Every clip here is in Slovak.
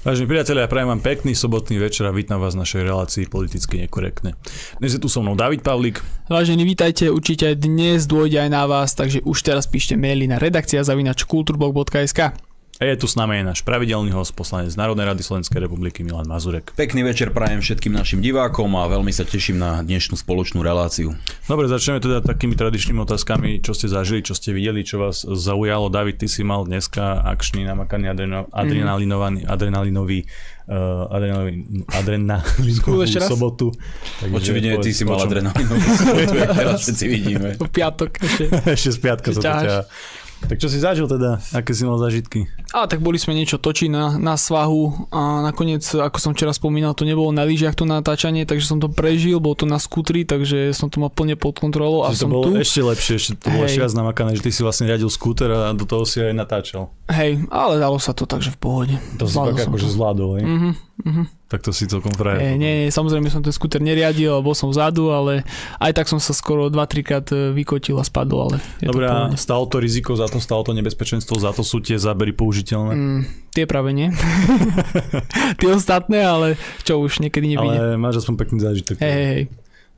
Vážení priatelia, ja prajem vám pekný sobotný večer a vítam vás v našej relácii politicky nekorektne. Dnes je tu so mnou David Pavlík. Vážení, vítajte, určite dnes dôjde aj na vás, takže už teraz píšte maily na redakcia zavinač kulturblog.sk. A je tu s nami aj náš pravidelný host, poslanec Národnej rady Slovenskej republiky Milan Mazurek. Pekný večer prajem všetkým našim divákom a veľmi sa teším na dnešnú spoločnú reláciu. Dobre, začneme teda takými tradičnými otázkami, čo ste zažili, čo ste videli, čo vás zaujalo. David, ty si mal dneska akčný namakaný adreno, adrenalinovaný, adrenalinový uh, adrenalin, adrenalinovú sobotu. Takže Očividne ty si mal adrenalinovú sobotu, teraz všetci vidíme. V piatok ešte. ešte z piatka sa to ťa tak čo si zažil teda? Aké si mal zažitky? A tak boli sme niečo točiť na, na svahu a nakoniec, ako som včera spomínal, to nebolo na lyžiach to natáčanie, takže som to prežil, bol to na skutri, takže som to mal plne pod kontrolou. A som to bolo tu. ešte lepšie, ešte to bolo ešte viac namakané, že ty si vlastne riadil skúter a do toho si aj natáčal. Hej, ale dalo sa to takže v pohode. To si tak akože zvládol, hej? Uh-huh, uh-huh. Tak to si celkom frajer. Nie, nie, samozrejme som ten skúter neriadil, bol som vzadu, ale aj tak som sa skoro 2-3 krát e, vykotil a spadol, ale Dobre, a stalo to riziko za to, stalo to nebezpečenstvo, za to sú tie zábery použiteľné? Mm, tie práve nie. tie ostatné, ale čo už niekedy nevidie. Ale máš aspoň pekný zážitok. Hej, hej, hej.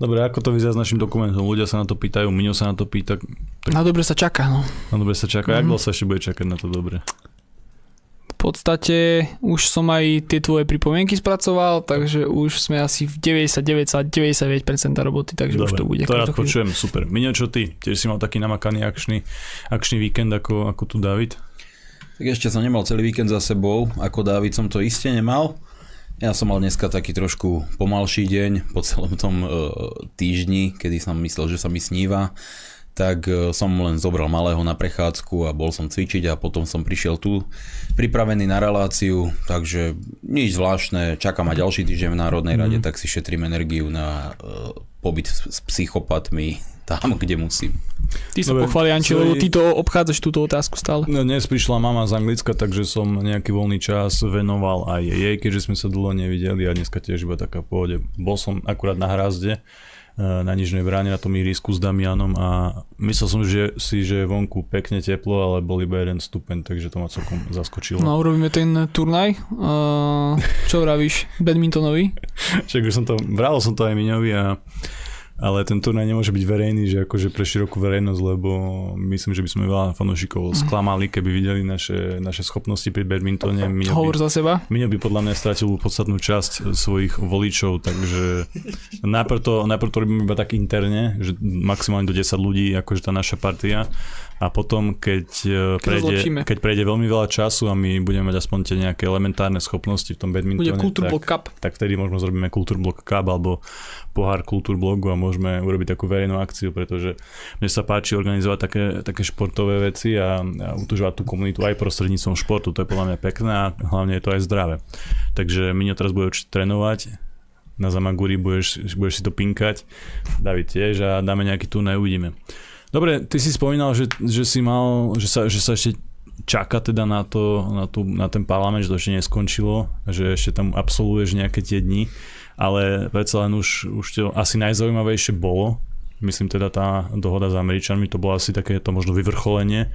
Dobre, ako to vyzerá s našim dokumentom? Ľudia sa na to pýtajú, Miňo sa na to pýta. Tak... Na dobre sa čaká, no. Na dobre sa čaká. Mm-hmm. Mhm. dlho sa ešte bude čakať na to dobre? Podstate už som aj tie tvoje pripomienky spracoval, takže už sme asi v 99,99% roboty, takže Dobre, už to bude. To rád počujem, super. Miňo, čo ty? Tiež si mal taký namakaný akčný, akčný víkend ako, ako tu David? Tak ešte som nemal celý víkend za sebou, ako David som to iste nemal. Ja som mal dneska taký trošku pomalší deň po celom tom uh, týždni, kedy som myslel, že sa mi sníva tak e, som len zobral malého na prechádzku a bol som cvičiť a potom som prišiel tu pripravený na reláciu, takže nič zvláštne, čakám aj ďalší týždeň v Národnej rade, mm. tak si šetrím energiu na uh, pobyt s psychopatmi tam, kde musím. Ty sa pochváli, Anči, lebo ty to obchádzaš túto otázku stále. No, dnes prišla mama z Anglicka, takže som nejaký voľný čas venoval aj jej, keďže sme sa dlho nevideli a dneska tiež iba taká pohode. Bol som akurát na hrazde, na Nižnej bráne na tom ihrisku s Damianom a myslel som že si, že je vonku pekne teplo, ale bol iba jeden stupeň, takže to ma celkom zaskočilo. No urobíme ten turnaj. Uh, čo vravíš? Badmintonový? Však už som to, bral som to aj Miňovi a ale ten turnaj nemôže byť verejný, že akože pre širokú verejnosť, lebo myslím, že by sme veľa fanúšikov mhm. sklamali, keby videli naše, naše schopnosti pri badmintone. Miňo Hovor by, za seba. Miňo by podľa mňa stratil podstatnú časť svojich voličov, takže najprv to, najprv to robíme iba tak interne, že maximálne do 10 ľudí, akože tá naša partia a potom, keď, e, prejde, keď prejde veľmi veľa času a my budeme mať aspoň tie nejaké elementárne schopnosti v tom badmintone, Bude tak, tak vtedy možno zrobíme Kultúrblock Cup alebo pohár Kultúrblogu a môžeme urobiť takú verejnú akciu, pretože mne sa páči organizovať také, také športové veci a, a utužovať tú komunitu aj prostredníctvom športu, to je podľa mňa pekné a hlavne je to aj zdravé. Takže Miňo teraz bude určite trénovať, na Zamaguri budeš, budeš si to pinkať, David tiež a dáme nejaký tu uvidíme. Dobre, ty si spomínal, že, že si mal, že sa, že sa ešte čaká teda na, to, na, tú, na ten parlament, že to ešte neskončilo, že ešte tam absolvuješ nejaké tie dni, ale predsa len už, už to asi najzaujímavejšie bolo, myslím teda tá dohoda s Američanmi, to bolo asi také to možno vyvrcholenie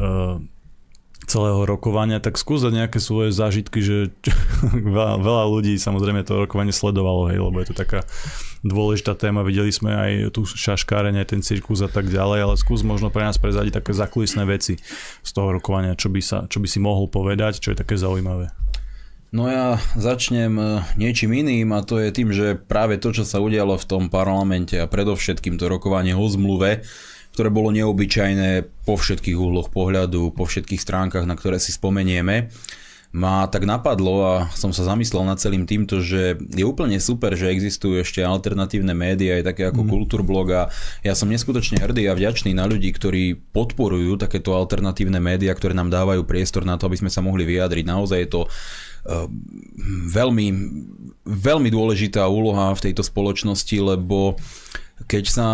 uh, celého rokovania, tak skús nejaké svoje zážitky, že veľa, veľa ľudí samozrejme to rokovanie sledovalo, hej, lebo je to taká dôležitá téma, videli sme aj tu šaškárenie, ten cirkus a tak ďalej, ale skús možno pre nás prezadiť také zakulisné veci z toho rokovania, čo by, sa, čo by si mohol povedať, čo je také zaujímavé. No ja začnem e, niečím iným a to je tým, že práve to, čo sa udialo v tom parlamente a predovšetkým to rokovanie o zmluve, ktoré bolo neobyčajné po všetkých úhloch pohľadu, po všetkých stránkach, na ktoré si spomenieme, ma tak napadlo a som sa zamyslel nad celým týmto, že je úplne super, že existujú ešte alternatívne médiá, aj také ako mm. Kultúrblog a ja som neskutočne hrdý a vďačný na ľudí, ktorí podporujú takéto alternatívne médiá, ktoré nám dávajú priestor na to, aby sme sa mohli vyjadriť. Naozaj je to veľmi, veľmi dôležitá úloha v tejto spoločnosti, lebo keď sa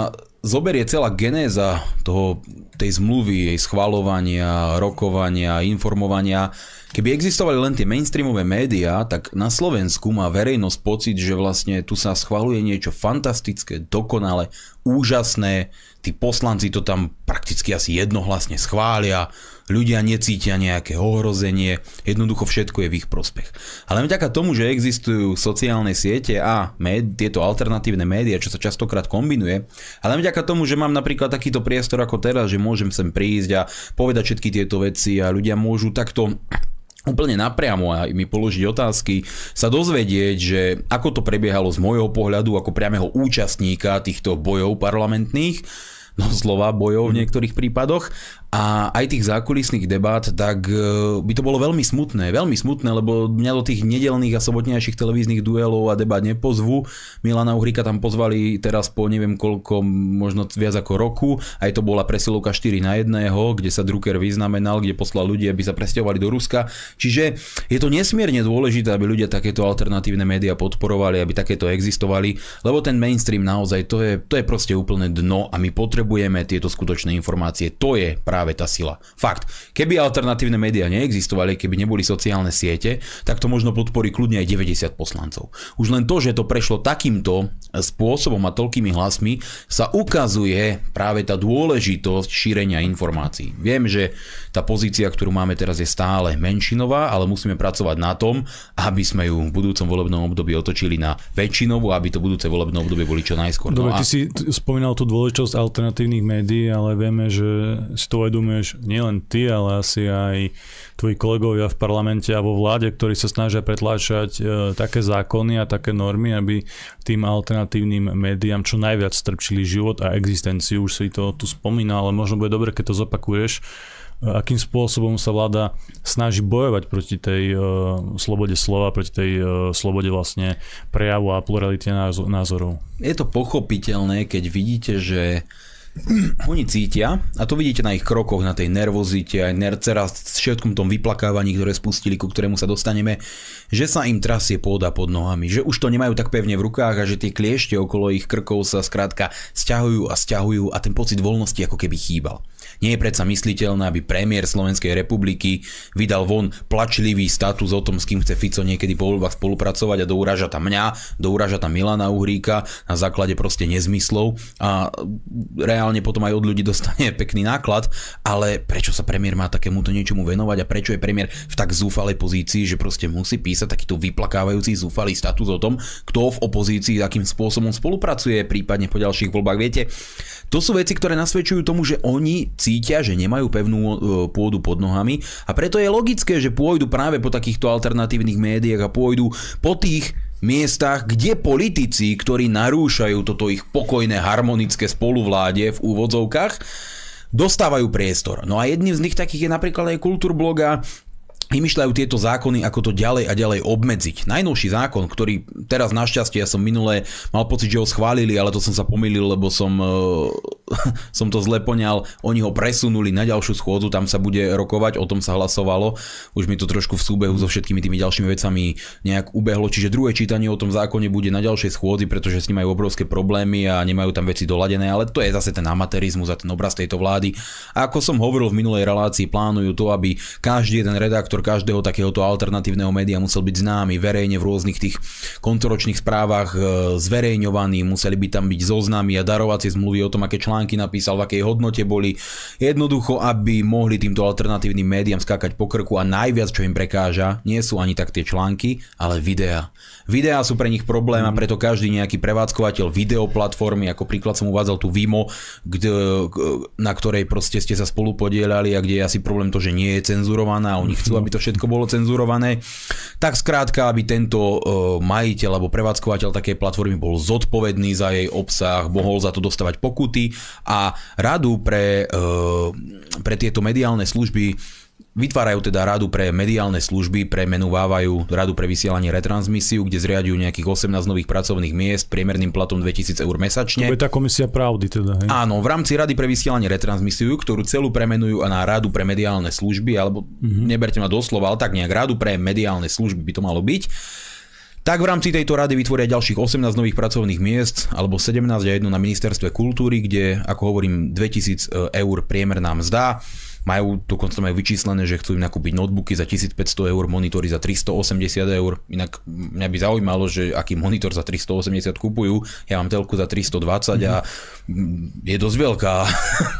zoberie celá genéza toho, tej zmluvy, jej schvalovania, rokovania, informovania, Keby existovali len tie mainstreamové médiá, tak na Slovensku má verejnosť pocit, že vlastne tu sa schvaluje niečo fantastické, dokonale, úžasné, tí poslanci to tam prakticky asi jednohlasne schvália, ľudia necítia nejaké ohrozenie, jednoducho všetko je v ich prospech. Ale vďaka tomu, že existujú sociálne siete a med, tieto alternatívne médiá, čo sa častokrát kombinuje, ale vďaka tomu, že mám napríklad takýto priestor ako teraz, že môžem sem prísť a povedať všetky tieto veci a ľudia môžu takto úplne napriamo a mi položiť otázky, sa dozvedieť, že ako to prebiehalo z môjho pohľadu ako priameho účastníka týchto bojov parlamentných, no slova bojov v mhm. niektorých prípadoch a aj tých zákulisných debát, tak e, by to bolo veľmi smutné, veľmi smutné, lebo mňa do tých nedelných a sobotnejších televíznych duelov a debát nepozvu. Milana Uhrika tam pozvali teraz po neviem koľko, možno viac ako roku, aj to bola presilovka 4 na 1, kde sa Drucker vyznamenal, kde poslal ľudí, aby sa presťahovali do Ruska. Čiže je to nesmierne dôležité, aby ľudia takéto alternatívne médiá podporovali, aby takéto existovali, lebo ten mainstream naozaj to je, to je proste úplne dno a my potrebujeme tieto skutočné informácie. To je práve tá sila. Fakt. Keby alternatívne médiá neexistovali, keby neboli sociálne siete, tak to možno podporí kľudne aj 90 poslancov. Už len to, že to prešlo takýmto spôsobom a toľkými hlasmi, sa ukazuje práve tá dôležitosť šírenia informácií. Viem, že tá pozícia, ktorú máme teraz je stále menšinová, ale musíme pracovať na tom, aby sme ju v budúcom volebnom období otočili na väčšinovú, aby to budúce volebné obdobie boli čo najskôr. Dobre, no a... ty si spomínal tú dôležitosť alternatívnych médií, ale vieme, že si to uvedomuješ nielen ty, ale asi aj tvoji kolegovia v parlamente a vo vláde, ktorí sa snažia pretláčať e, také zákony a také normy, aby tým alternatívnym médiám čo najviac strpčili život a existenciu. Už si to tu spomínal, ale možno bude dobre, keď to zopakuješ akým spôsobom sa vláda snaží bojovať proti tej uh, slobode slova, proti tej uh, slobode vlastne prejavu a pluralite názorov. Je to pochopiteľné, keď vidíte, že oni cítia, a to vidíte na ich krokoch, na tej nervozite, aj nercera, všetkom tom vyplakávaní, ktoré spustili, ku ktorému sa dostaneme, že sa im trasie pôda pod nohami, že už to nemajú tak pevne v rukách a že tie kliešte okolo ich krkov sa skrátka stiahujú a stiahujú a ten pocit voľnosti ako keby chýbal. Nie je predsa mysliteľné, aby premiér Slovenskej republiky vydal von plačlivý status o tom, s kým chce Fico niekedy po voľbách spolupracovať a douráža tam mňa, douráža tam Milana Uhríka na základe proste nezmyslov a reálne potom aj od ľudí dostane pekný náklad, ale prečo sa premiér má takémuto niečomu venovať a prečo je premiér v tak zúfalej pozícii, že proste musí písať takýto vyplakávajúci zúfalý status o tom, kto v opozícii akým spôsobom spolupracuje, prípadne po ďalších voľbách. Viete, to sú veci, ktoré nasvedčujú tomu, že oni cítia, že nemajú pevnú e, pôdu pod nohami a preto je logické, že pôjdu práve po takýchto alternatívnych médiách a pôjdu po tých miestach, kde politici, ktorí narúšajú toto ich pokojné harmonické spoluvláde v úvodzovkách, dostávajú priestor. No a jedným z nich takých je napríklad aj kultúrbloga vymýšľajú tieto zákony, ako to ďalej a ďalej obmedziť. Najnovší zákon, ktorý teraz našťastie, ja som minulé mal pocit, že ho schválili, ale to som sa pomýlil, lebo som, uh, som to zle poňal. Oni ho presunuli na ďalšiu schôdzu, tam sa bude rokovať, o tom sa hlasovalo. Už mi to trošku v súbehu so všetkými tými ďalšími vecami nejak ubehlo, čiže druhé čítanie o tom zákone bude na ďalšej schôdzi, pretože s ním majú obrovské problémy a nemajú tam veci doladené, ale to je zase ten amatérizmus a ten obraz tejto vlády. A ako som hovoril v minulej relácii, plánujú to, aby každý jeden redaktor redaktor každého takéhoto alternatívneho média musel byť známy verejne v rôznych tých kontoročných správach e, zverejňovaný, museli by tam byť zoznamy a darovacie zmluvy o tom, aké články napísal, v akej hodnote boli. Jednoducho, aby mohli týmto alternatívnym médiám skákať po krku a najviac, čo im prekáža, nie sú ani tak tie články, ale videá. Videá sú pre nich problém a preto každý nejaký prevádzkovateľ videoplatformy, ako príklad som uvádzal tu Vimo, kde, na ktorej proste ste sa spolu podielali a kde je asi problém to, že nie je cenzurovaná a oni chcú, aby to všetko bolo cenzurované, tak skrátka, aby tento uh, majiteľ alebo prevádzkovateľ takej platformy bol zodpovedný za jej obsah, mohol za to dostávať pokuty a radu pre, uh, pre tieto mediálne služby Vytvárajú teda radu pre mediálne služby, premenúvajú radu pre vysielanie retransmisiu, kde zriadujú nejakých 18 nových pracovných miest priemerným platom 2000 eur mesačne. To je tá komisia pravdy teda. Hej? Áno, v rámci rady pre vysielanie retransmisiu, ktorú celú premenujú na radu pre mediálne služby, alebo mm-hmm. neberte ma doslova, ale tak nejak radu pre mediálne služby by to malo byť. Tak v rámci tejto rady vytvoria ďalších 18 nových pracovných miest, alebo 17 a jedno na ministerstve kultúry, kde, ako hovorím, 2000 eur priemerná mzda Majú, dokonca majú vyčíslené, že chcú im nakúpiť notebooky za 1500 eur, monitory za 380 eur. Inak mňa by zaujímalo, že aký monitor za 380 kupujú. Ja mám telku za 320 mm-hmm. a je dosť veľká.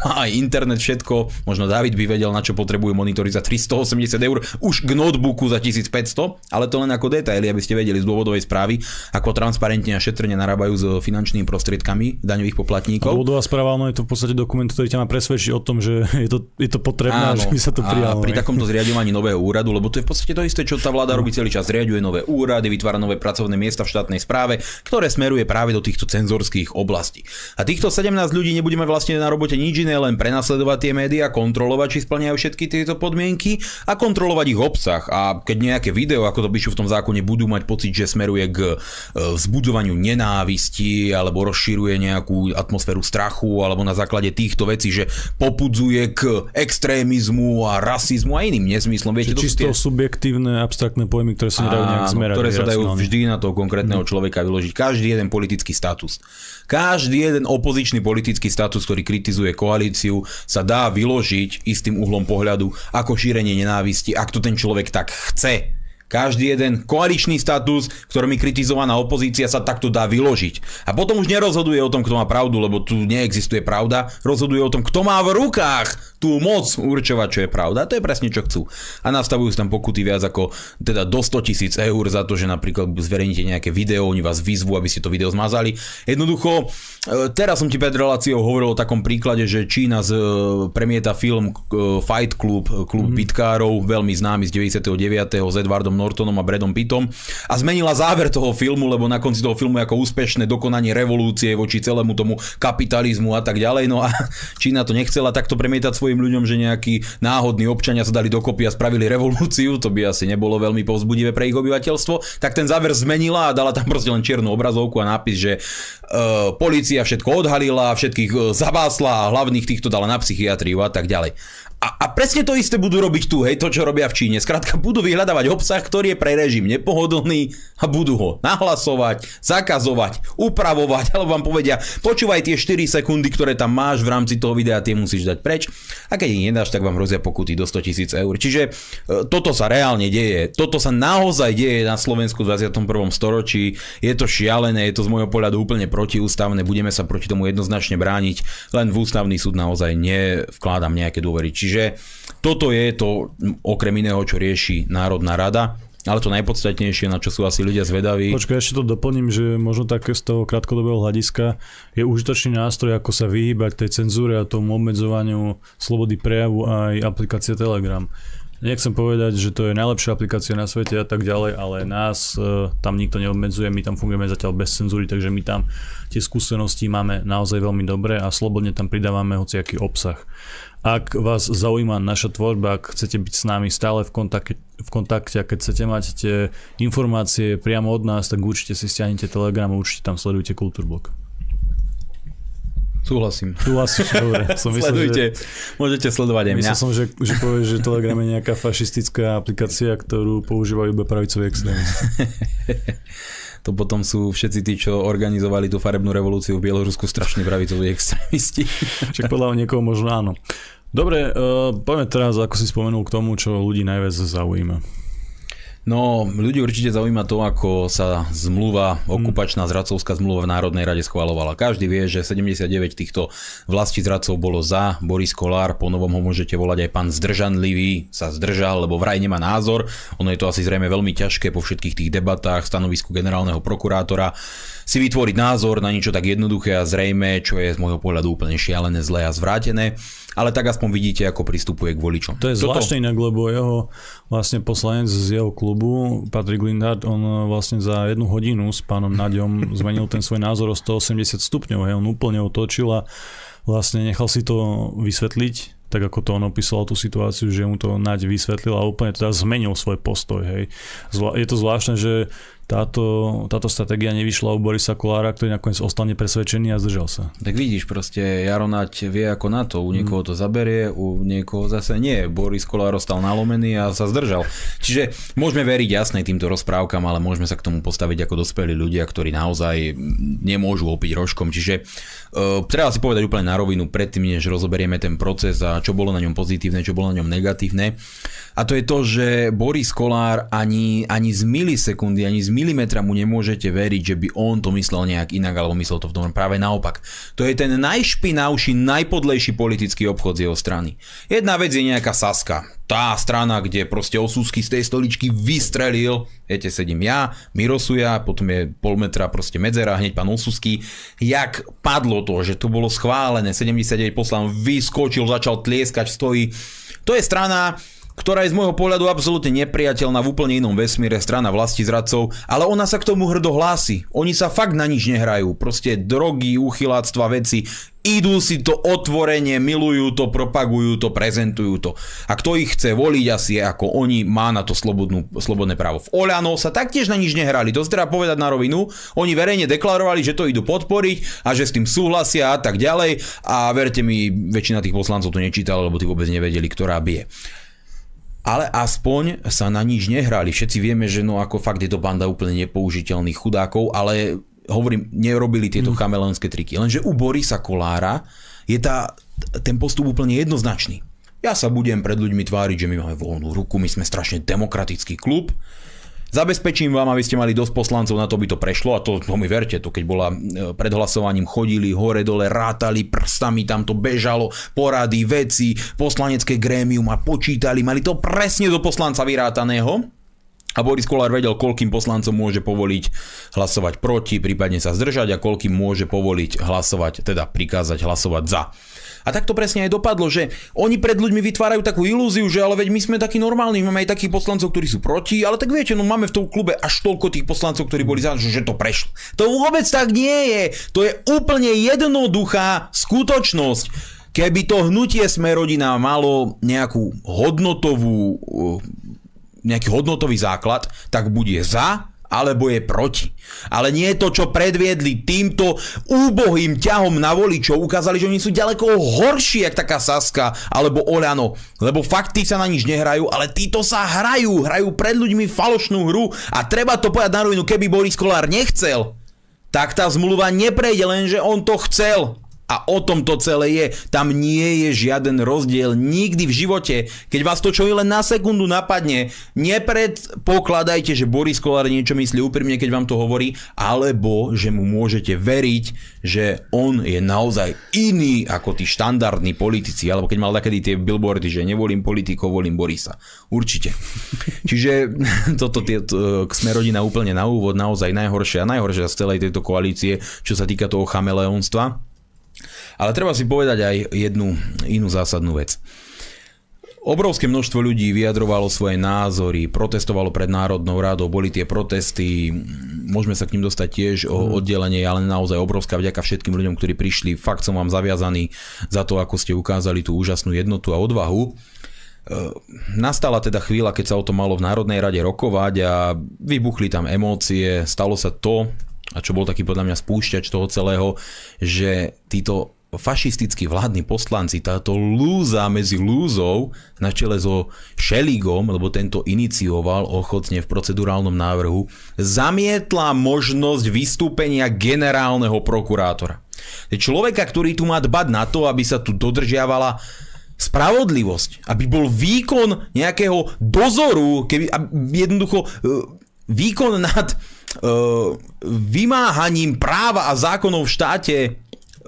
Má aj internet, všetko. Možno David by vedel, na čo potrebujú monitory za 380 eur. Už k notebooku za 1500, ale to len ako detaily, aby ste vedeli z dôvodovej správy, ako transparentne a šetrne narábajú s finančnými prostriedkami daňových poplatníkov. Dôvodová správa, no je to v podstate dokument, ktorý ťa má presvedčiť o tom, že je to, je to potrebné, Áno, že by sa to prijalo. A pri takomto zriadovaní nového úradu, lebo to je v podstate to isté, čo tá vláda robí celý čas, zriaduje nové úrady, vytvára nové pracovné miesta v štátnej správe, ktoré smeruje práve do týchto cenzorských oblastí. A týchto 17 ľudí nebudeme vlastne na robote nič iné, len prenasledovať tie médiá, kontrolovať, či splňajú všetky tieto podmienky a kontrolovať ich obsah. A keď nejaké video, ako to píšu v tom zákone, budú mať pocit, že smeruje k e, vzbudzovaniu nenávisti alebo rozšíruje nejakú atmosféru strachu alebo na základe týchto vecí, že popudzuje k extrémizmu a rasizmu a iným nezmyslom. Viete, to čisto tie... subjektívne, abstraktné pojmy, ktoré sa nedajú nejak zmerať. Ktoré sa dajú vždy na toho konkrétneho mm. človeka vyložiť. Každý jeden politický status. Každý jeden opozičný politický status, ktorý kritizuje koalíciu, sa dá vyložiť istým uhlom pohľadu ako šírenie nenávisti, ak to ten človek tak chce. Každý jeden koaličný status, ktorými kritizovaná opozícia sa takto dá vyložiť. A potom už nerozhoduje o tom, kto má pravdu, lebo tu neexistuje pravda. Rozhoduje o tom, kto má v rukách tú moc určovať, čo je pravda. A to je presne, čo chcú. A nastavujú tam pokuty viac ako teda do 100 tisíc eur za to, že napríklad zverejníte nejaké video, oni vás vyzvú, aby ste to video zmazali. Jednoducho, e, teraz som ti pred reláciou hovoril o takom príklade, že Čína z, e, premieta film e, Fight Club, klub mm. bitkárov, veľmi známy z 99. s Edwardom Nortonom a Bradom Pittom a zmenila záver toho filmu, lebo na konci toho filmu ako úspešné dokonanie revolúcie voči celému tomu kapitalizmu a tak ďalej. No a Čína to nechcela takto premietať svojim ľuďom, že nejakí náhodní občania sa dali dokopy a spravili revolúciu, to by asi nebolo veľmi povzbudivé pre ich obyvateľstvo, tak ten záver zmenila a dala tam proste len čiernu obrazovku a nápis, že uh, policia všetko odhalila, všetkých uh, zabásla a hlavných týchto dala na psychiatriu a tak ďalej. A, a presne to isté budú robiť tu, hej, to čo robia v Číne. Skrátka budú vyhľadávať obsah, ktorý je pre režim nepohodlný a budú ho nahlasovať, zakazovať, upravovať, alebo vám povedia, počúvaj tie 4 sekundy, ktoré tam máš v rámci toho videa, tie musíš dať preč. A keď ich nedáš, tak vám hrozia pokuty do 100 tisíc eur. Čiže e, toto sa reálne deje. Toto sa naozaj deje na Slovensku v 21. storočí. Je to šialené, je to z môjho pohľadu úplne protiústavné. Budeme sa proti tomu jednoznačne brániť. Len v ústavný súd naozaj nevkladám nejaké dôvery. Čiže toto je to okrem iného, čo rieši Národná rada. Ale to najpodstatnejšie, na čo sú asi ľudia zvedaví. Počkaj, ešte to doplním, že možno také z toho krátkodobého hľadiska je užitočný nástroj, ako sa vyhýbať tej cenzúre a tomu obmedzovaniu slobody prejavu aj aplikácia Telegram. Nechcem povedať, že to je najlepšia aplikácia na svete a tak ďalej, ale nás e, tam nikto neobmedzuje, my tam fungujeme zatiaľ bez cenzúry, takže my tam tie skúsenosti máme naozaj veľmi dobré a slobodne tam pridávame hociaký obsah. Ak vás zaujíma naša tvorba, ak chcete byť s nami stále v kontakte, v kontakte a keď chcete mať tie informácie priamo od nás, tak určite si stiahnite Telegram a určite tam sledujte Kultúrblok. Súhlasím. Súhlasíš, dobre. Som myslel, Sledujte, že, môžete sledovať aj mňa. Myslel som, že, že povieš, že Telegram je nejaká fašistická aplikácia, ktorú používajú iba pravicoví extrémisti. to potom sú všetci tí, čo organizovali tú farebnú revolúciu v Bielorusku strašne pravicoví extrémisti. Čiže podľa niekoho možno áno. Dobre, uh, poďme teraz, ako si spomenul, k tomu, čo ľudí najviac zaujíma. No, ľudí určite zaujíma to, ako sa zmluva, okupačná zradcovská zmluva v Národnej rade schvalovala. Každý vie, že 79 týchto vlastí zradcov bolo za, Boris Kolár, po novom ho môžete volať aj pán zdržanlivý, sa zdržal, lebo vraj nemá názor. Ono je to asi zrejme veľmi ťažké po všetkých tých debatách, stanovisku generálneho prokurátora si vytvoriť názor na niečo tak jednoduché a zrejme, čo je z môjho pohľadu úplne šialené, zlé a zvrátené, ale tak aspoň vidíte, ako pristupuje k voličom. To je Toto... zvláštne inak, lebo jeho vlastne poslanec z jeho klubu, Patrick Lindard, on vlastne za jednu hodinu s pánom Naďom zmenil ten svoj názor o 180 stupňov, hej, on úplne otočil a vlastne nechal si to vysvetliť tak ako to on opísal tú situáciu, že mu to Naď vysvetlil a úplne teda zmenil svoj postoj. Hej. Je to zvláštne, že táto, táto stratégia nevyšla u Borisa Kolára, ktorý nakoniec ostal nepresvedčený a zdržal sa. Tak vidíš, proste Jaronať vie ako na to. U niekoho to zaberie, u niekoho zase nie. Boris Kolár ostal nalomený a sa zdržal. Čiže môžeme veriť jasnej týmto rozprávkam, ale môžeme sa k tomu postaviť ako dospelí ľudia, ktorí naozaj nemôžu opiť rožkom. Čiže uh, treba si povedať úplne na rovinu predtým, než rozoberieme ten proces a čo bolo na ňom pozitívne, čo bolo na ňom negatívne. A to je to, že Boris Kolár ani, ani z milisekundy, ani z milimetra mu nemôžete veriť, že by on to myslel nejak inak, alebo myslel to v tom práve naopak. To je ten najšpinavší, najpodlejší politický obchod z jeho strany. Jedna vec je nejaká Saska. Tá strana, kde proste Osusky z tej stoličky vystrelil, viete, sedím ja, Mirosuja, potom je pol metra proste medzera, hneď pán Osusky. Jak padlo to, že to bolo schválené, 79 poslan vyskočil, začal tlieskať, stojí. To je strana, ktorá je z môjho pohľadu absolútne nepriateľná v úplne inom vesmíre, strana vlasti zradcov, ale ona sa k tomu hrdo hlási. Oni sa fakt na nič nehrajú. Proste drogy, uchyláctva, veci. Idú si to otvorenie, milujú to, propagujú to, prezentujú to. A kto ich chce voliť asi ako oni, má na to slobodnú, slobodné právo. V Oľano sa taktiež na nič nehrali, to treba povedať na rovinu. Oni verejne deklarovali, že to idú podporiť a že s tým súhlasia a tak ďalej. A verte mi, väčšina tých poslancov to nečítala, lebo tí vôbec nevedeli, ktorá bije ale aspoň sa na nič nehrali. Všetci vieme, že no ako fakt je to banda úplne nepoužiteľných chudákov, ale hovorím, nerobili tieto mm. chameleonské triky. Lenže u Borisa Kolára je tá, ten postup úplne jednoznačný. Ja sa budem pred ľuďmi tváriť, že my máme voľnú ruku, my sme strašne demokratický klub, Zabezpečím vám, aby ste mali dosť poslancov na to, by to prešlo a to, to mi verte, to keď bola e, pred hlasovaním chodili hore dole, rátali prstami, tam to bežalo, porady, veci, poslanecké grémium a počítali, mali to presne do poslanca vyrátaného. A Boris Kolár vedel, koľkým poslancom môže povoliť hlasovať proti, prípadne sa zdržať a koľkým môže povoliť hlasovať, teda prikázať hlasovať za. A tak to presne aj dopadlo, že oni pred ľuďmi vytvárajú takú ilúziu, že ale veď my sme takí normálni, máme aj takých poslancov, ktorí sú proti, ale tak viete, no máme v tom klube až toľko tých poslancov, ktorí boli za, že to prešlo. To vôbec tak nie je. To je úplne jednoduchá skutočnosť. Keby to hnutie Smerodina malo nejakú hodnotovú nejaký hodnotový základ, tak bude za alebo je proti. Ale nie to, čo predviedli týmto úbohým ťahom na voličov, ukázali, že oni sú ďaleko horší, jak taká Saska alebo Oľano, lebo fakty sa na nič nehrajú, ale títo sa hrajú, hrajú pred ľuďmi falošnú hru a treba to povedať na rovinu, keby Boris Kolár nechcel, tak tá zmluva neprejde, lenže on to chcel a o tom to celé je. Tam nie je žiaden rozdiel nikdy v živote. Keď vás to čo len na sekundu napadne, nepredpokladajte, že Boris Kolár niečo myslí úprimne, keď vám to hovorí, alebo že mu môžete veriť, že on je naozaj iný ako tí štandardní politici, alebo keď mal takedy tie billboardy, že nevolím politikov, volím Borisa. Určite. Čiže toto tie, to, sme rodina úplne na úvod, naozaj najhoršia, najhoršia z celej tejto koalície, čo sa týka toho chameleonstva. Ale treba si povedať aj jednu inú zásadnú vec. Obrovské množstvo ľudí vyjadrovalo svoje názory, protestovalo pred Národnou rádou, boli tie protesty, môžeme sa k ním dostať tiež o mhm. oddelenie, ale naozaj obrovská vďaka všetkým ľuďom, ktorí prišli. Fakt som vám zaviazaný za to, ako ste ukázali tú úžasnú jednotu a odvahu. E, nastala teda chvíľa, keď sa o to malo v Národnej rade rokovať a vybuchli tam emócie, stalo sa to, a čo bol taký podľa mňa spúšťač toho celého, že títo fašistickí vládni poslanci, táto lúza medzi lúzou na čele so Šeligom, lebo tento inicioval ochotne v procedurálnom návrhu, zamietla možnosť vystúpenia generálneho prokurátora. Človeka, ktorý tu má dbať na to, aby sa tu dodržiavala spravodlivosť, aby bol výkon nejakého dozoru, keby jednoducho e, výkon nad uh, vymáhaním práva a zákonov v štáte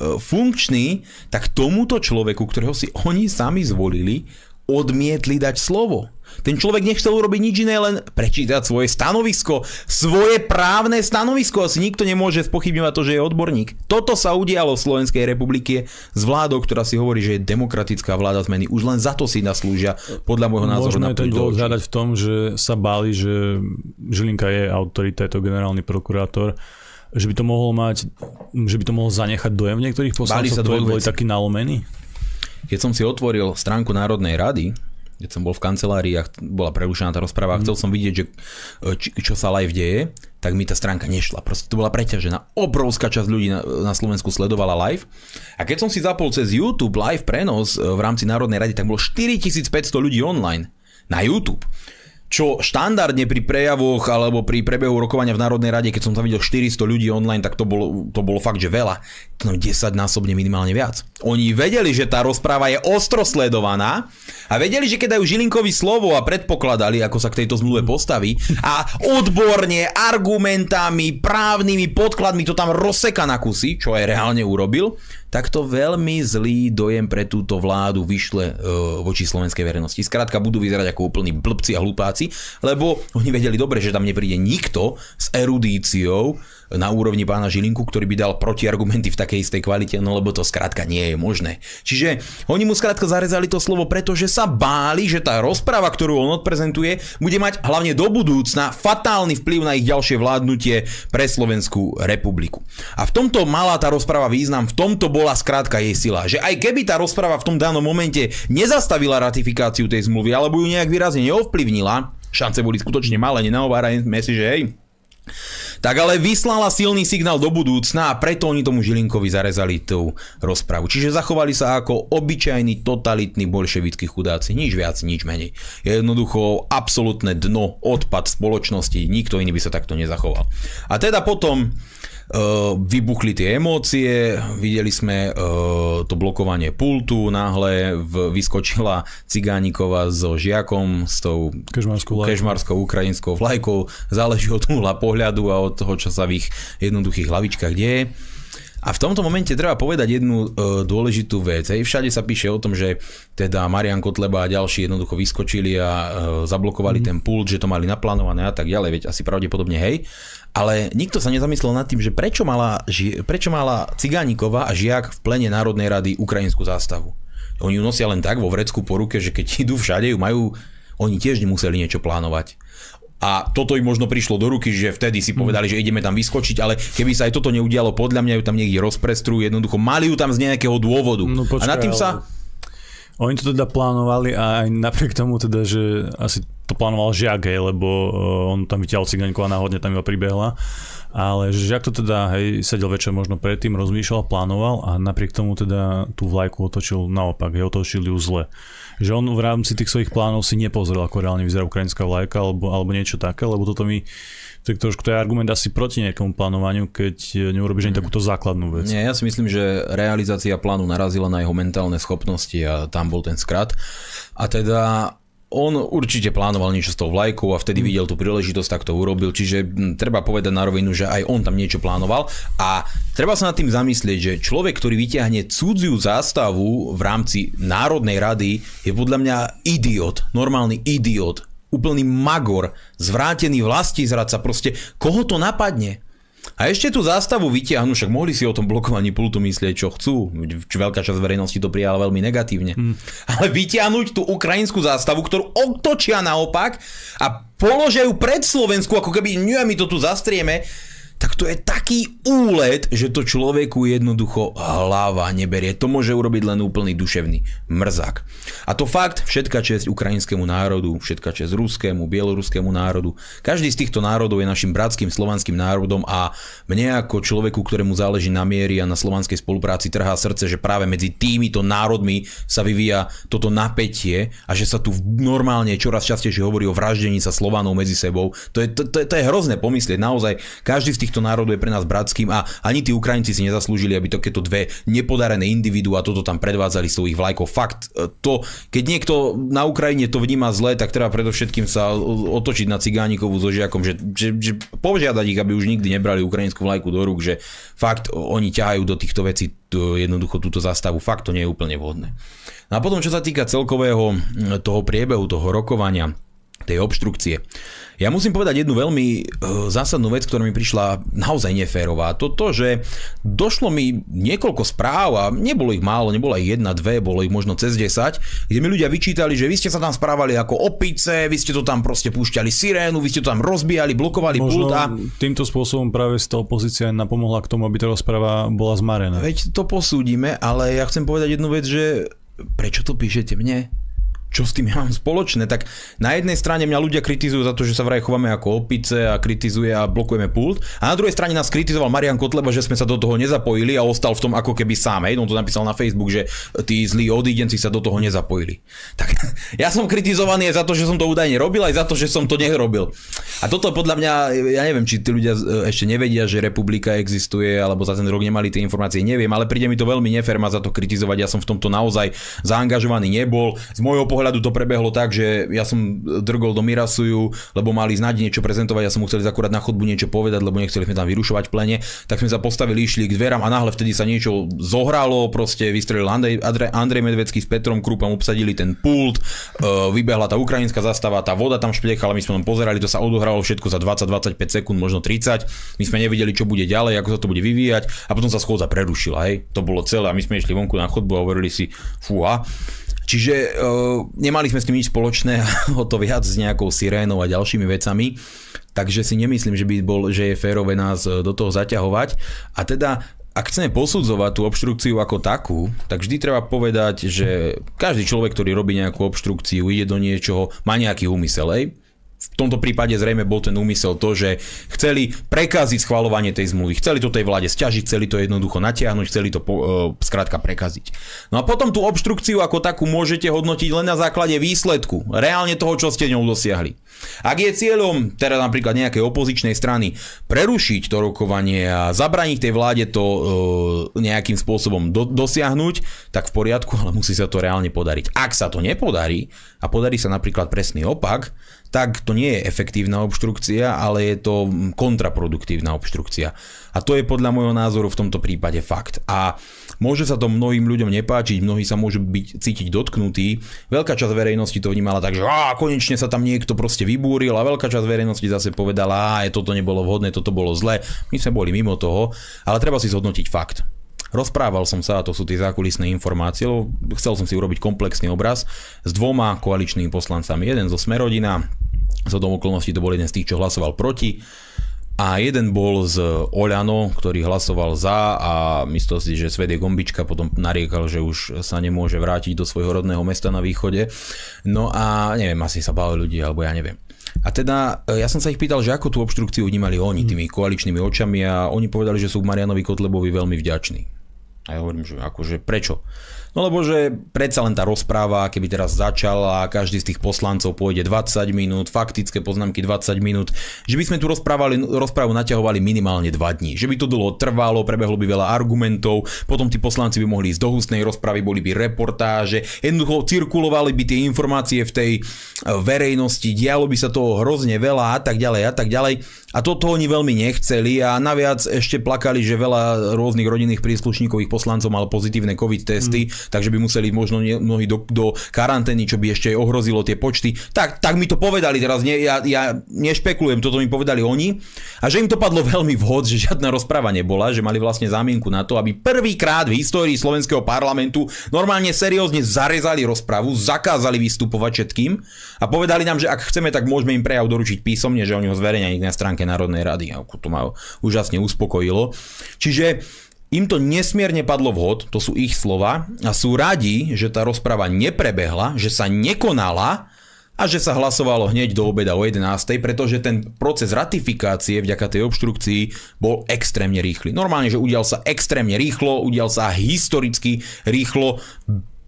funkčný, tak tomuto človeku, ktorého si oni sami zvolili, odmietli dať slovo. Ten človek nechcel urobiť nič iné, len prečítať svoje stanovisko, svoje právne stanovisko. Asi nikto nemôže spochybňovať to, že je odborník. Toto sa udialo v Slovenskej republike s vládou, ktorá si hovorí, že je demokratická vláda zmeny. Už len za to si naslúžia, podľa môjho názoru. Môžeme to odhľadať v tom, že sa báli, že Žilinka je autorita, je to generálny prokurátor že by to mohol mať, že by to mohol zanechať dojem v niektorých poslancov, ktorí boli takí nalomení? Keď som si otvoril stránku Národnej rady, keď som bol v kancelárii a bola prerušená tá rozpráva a chcel som vidieť, že, e, či, čo sa live deje, tak mi tá stránka nešla. Proste to bola preťažená. Obrovská časť ľudí na, na Slovensku sledovala live. A keď som si zapol cez YouTube live prenos e, v rámci Národnej rady, tak bolo 4500 ľudí online na YouTube čo štandardne pri prejavoch alebo pri prebehu rokovania v Národnej rade, keď som tam videl 400 ľudí online, tak to bolo, to bolo fakt, že veľa. No 10 násobne minimálne viac. Oni vedeli, že tá rozpráva je ostro sledovaná a vedeli, že keď dajú Žilinkovi slovo a predpokladali, ako sa k tejto zmluve postaví a odborne, argumentami, právnymi podkladmi to tam rozseka na kusy, čo aj reálne urobil, tak to veľmi zlý dojem pre túto vládu vyšle uh, voči slovenskej verejnosti. Skrátka budú vyzerať ako úplní blbci a hlupáci, lebo oni vedeli dobre, že tam nepríde nikto s erudíciou, na úrovni pána Žilinku, ktorý by dal protiargumenty v takej istej kvalite, no lebo to skrátka nie je možné. Čiže oni mu skrátka zarezali to slovo, pretože sa báli, že tá rozpráva, ktorú on odprezentuje, bude mať hlavne do budúcna fatálny vplyv na ich ďalšie vládnutie pre Slovenskú republiku. A v tomto mala tá rozpráva význam, v tomto bola skrátka jej sila, že aj keby tá rozpráva v tom danom momente nezastavila ratifikáciu tej zmluvy, alebo ju nejak výrazne neovplyvnila, šance boli skutočne malé, nenahovárajme si, že hej, tak ale vyslala silný signál do budúcna a preto oni tomu Žilinkovi zarezali tú rozpravu. Čiže zachovali sa ako obyčajní totalitní bolševickí chudáci. Nič viac, nič menej. Je jednoducho absolútne dno, odpad spoločnosti. Nikto iný by sa takto nezachoval. A teda potom vybuchli tie emócie, videli sme uh, to blokovanie pultu, náhle vyskočila Cigánikova so žiakom, s tou kežmarskou ukrajinskou vlajkou, záleží od uhla pohľadu a od toho, čo sa v ich jednoduchých hlavičkách deje. A v tomto momente treba povedať jednu e, dôležitú vec. Hej. Všade sa píše o tom, že teda Marian Kotleba a ďalší jednoducho vyskočili a e, zablokovali mm. ten pult, že to mali naplánované a tak ďalej, veď asi pravdepodobne hej. Ale nikto sa nezamyslel nad tým, že prečo mala, prečo mala Cigánikova a Žiak v plene Národnej rady ukrajinskú zástavu. Oni ju nosia len tak vo vrecku po ruke, že keď idú všade, ju majú, oni tiež nemuseli niečo plánovať a toto im možno prišlo do ruky, že vtedy si povedali, že ideme tam vyskočiť, ale keby sa aj toto neudialo, podľa mňa ju tam niekde rozprestrujú, jednoducho mali ju tam z nejakého dôvodu. No, počkaj, a nad tým sa... Oni to teda plánovali a aj napriek tomu teda, že asi to plánoval Žiak, hej, lebo uh, on tam vyťahol cigaňku a náhodne tam iba pribehla. Ale Žiak to teda, hej, sedel večer možno predtým, rozmýšľal, plánoval a napriek tomu teda tú vlajku otočil naopak, hej, otočil ju zle že on v rámci tých svojich plánov si nepozrel, ako reálne vyzerá ukrajinská vlajka alebo, alebo niečo také, lebo toto mi to je trošku to je argument asi proti nejakému plánovaniu, keď neurobiš ani takúto základnú vec. Nie, ja si myslím, že realizácia plánu narazila na jeho mentálne schopnosti a tam bol ten skrat. A teda on určite plánoval niečo s tou vlajkou a vtedy mm. videl tú príležitosť, tak to urobil. Čiže treba povedať na rovinu, že aj on tam niečo plánoval a treba sa nad tým zamyslieť, že človek, ktorý vyťahne cudziu zástavu v rámci Národnej rady je podľa mňa idiot, normálny idiot, úplný magor, zvrátený vlastizradca, proste koho to napadne? A ešte tú zástavu vytiahnu, však mohli si o tom blokovaní pultu myslieť, čo chcú. Veľká časť verejnosti to prijala veľmi negatívne. Hmm. Ale vytiahnuť tú ukrajinskú zástavu, ktorú otočia naopak a položia ju pred Slovensku, ako keby nie, my to tu zastrieme, tak to je taký úlet, že to človeku jednoducho hlava neberie. To môže urobiť len úplný duševný mrzák. A to fakt, všetka česť ukrajinskému národu, všetka česť ruskému, bieloruskému národu. Každý z týchto národov je našim bratským slovanským národom a mne ako človeku, ktorému záleží na miery a na slovanskej spolupráci trhá srdce, že práve medzi týmito národmi sa vyvíja toto napätie a že sa tu normálne čoraz častejšie hovorí o vraždení sa Slovanov medzi sebou. To je, to, to, to je hrozné pomyslieť. Naozaj, každý z tých týchto národov je pre nás bratským a ani tí Ukrajinci si nezaslúžili, aby takéto dve nepodarené individuá toto tam predvádzali svojich vlajkov. Fakt, e, to, keď niekto na Ukrajine to vníma zle, tak treba predovšetkým sa otočiť na Cigánikovú so žiakom, že, že, že požiadať ich, aby už nikdy nebrali ukrajinskú vlajku do rúk, že fakt oni ťahajú do týchto vecí jednoducho túto zastavu. Fakt to nie je úplne vhodné. No a potom, čo sa týka celkového toho priebehu, toho rokovania, tej obštrukcie. Ja musím povedať jednu veľmi uh, zásadnú vec, ktorá mi prišla naozaj neférová. To to, že došlo mi niekoľko správ a nebolo ich málo, nebolo ich jedna, dve, bolo ich možno cez 10, kde mi ľudia vyčítali, že vy ste sa tam správali ako opice, vy ste to tam proste púšťali sirénu, vy ste to tam rozbijali, blokovali možno pult a... týmto spôsobom práve z toho pozícia napomohla k tomu, aby tá rozpráva bola zmarená. Veď to posúdime, ale ja chcem povedať jednu vec, že prečo to píšete mne? Čo s tým ja mám spoločné, tak na jednej strane mňa ľudia kritizujú za to, že sa vraj chováme ako opice a kritizuje a blokujeme pult. A na druhej strane nás kritizoval Marian Kotleba, že sme sa do toho nezapojili a ostal v tom ako keby sám. Hej, on to napísal na Facebook, že tí zlí odídenci sa do toho nezapojili. Tak ja som kritizovaný aj za to, že som to údajne robil, aj za to, že som to nerobil. A toto podľa mňa, ja neviem, či tí ľudia ešte nevedia, že republika existuje, alebo za ten rok nemali tie informácie, neviem, ale príde mi to veľmi nefér ma za to kritizovať. Ja som v tomto naozaj zaangažovaný nebol. Z môjho pohľadu to prebehlo tak, že ja som drgol do Mirasuju, lebo mali znať niečo prezentovať, ja som mu chcel akurát na chodbu niečo povedať, lebo nechceli sme tam vyrušovať v plene, tak sme sa postavili, išli k dverám a náhle vtedy sa niečo zohralo, proste vystrelil Andrej, Andrej Medvecký s Petrom Krupom, obsadili ten pult, e, vybehla tá ukrajinská zastava, tá voda tam špliechala, my sme tam pozerali, to sa odohralo všetko za 20-25 sekúnd, možno 30. My sme nevideli, čo bude ďalej, ako sa to bude vyvíjať a potom sa schôdza prerušila, hej. To bolo celé a my sme išli vonku na chodbu a hovorili si, fúha, Čiže uh, nemali sme s tým nič spoločné, o to viac s nejakou sirénou a ďalšími vecami. Takže si nemyslím, že by bol, že je férové nás e, do toho zaťahovať. A teda ak chceme posudzovať tú obštrukciu ako takú, tak vždy treba povedať, že každý človek, ktorý robí nejakú obštrukciu, ide do niečoho, má nejaký úmysel. Ej? V tomto prípade zrejme bol ten úmysel to, že chceli prekaziť schvalovanie tej zmluvy, chceli to tej vláde stiažiť, chceli to jednoducho natiahnuť, chceli to uh, skrátka prekaziť. No a potom tú obštrukciu ako takú môžete hodnotiť len na základe výsledku, reálne toho, čo ste ňou dosiahli. Ak je cieľom, teda napríklad nejakej opozičnej strany, prerušiť to rokovanie a zabraniť tej vláde to uh, nejakým spôsobom do, dosiahnuť, tak v poriadku, ale musí sa to reálne podariť. Ak sa to nepodarí a podarí sa napríklad presný opak, tak to nie je efektívna obštrukcia, ale je to kontraproduktívna obštrukcia. A to je podľa môjho názoru v tomto prípade fakt. A môže sa to mnohým ľuďom nepáčiť, mnohí sa môžu byť, cítiť dotknutí. Veľká časť verejnosti to vnímala tak, že á, konečne sa tam niekto proste vybúril a veľká časť verejnosti zase povedala, že toto nebolo vhodné, toto bolo zle. My sme boli mimo toho, ale treba si zhodnotiť fakt. Rozprával som sa, a to sú tie zákulisné informácie, lebo chcel som si urobiť komplexný obraz s dvoma koaličnými poslancami. Jeden zo Smerodina, z okolností to bol jeden z tých, čo hlasoval proti, a jeden bol z Oľano, ktorý hlasoval za a myslel si, že Svedie Gombička potom nariekal, že už sa nemôže vrátiť do svojho rodného mesta na východe. No a neviem, asi sa báli ľudí, alebo ja neviem. A teda ja som sa ich pýtal, že ako tú obštrukciu vnímali oni tými koaličnými očami a oni povedali, že sú Marianovi Kotlebovi veľmi vďační. A ja hovorím, že akože prečo? No lebo že predsa len tá rozpráva, keby teraz začala a každý z tých poslancov pôjde 20 minút, faktické poznámky 20 minút, že by sme tu rozprávali, rozprávu naťahovali minimálne 2 dní. Že by to dlho trvalo, prebehlo by veľa argumentov, potom tí poslanci by mohli ísť do hustnej rozpravy, boli by reportáže, jednoducho cirkulovali by tie informácie v tej e, verejnosti, dialo by sa toho hrozne veľa a tak ďalej a tak ďalej. A toto oni veľmi nechceli a naviac ešte plakali, že veľa rôznych rodinných príslušníkov ich poslancov mal pozitívne COVID testy, mm. takže by museli možno mnohí do, do karantény, čo by ešte ohrozilo tie počty. Tak, tak mi to povedali teraz, nie, ja, ja nešpekulujem, toto mi povedali oni. A že im to padlo veľmi vhod, že žiadna rozpráva nebola, že mali vlastne zámienku na to, aby prvýkrát v histórii slovenského parlamentu normálne seriózne zarezali rozpravu, zakázali vystupovať všetkým a povedali nám, že ak chceme, tak môžeme im prejav doručiť písomne, že oni ho zverejnia na stránke stránke Národnej rady. Ako to ma úžasne uspokojilo. Čiže im to nesmierne padlo vhod, to sú ich slova, a sú radi, že tá rozprava neprebehla, že sa nekonala a že sa hlasovalo hneď do obeda o 11, pretože ten proces ratifikácie vďaka tej obštrukcii bol extrémne rýchly. Normálne, že udial sa extrémne rýchlo, udial sa historicky rýchlo,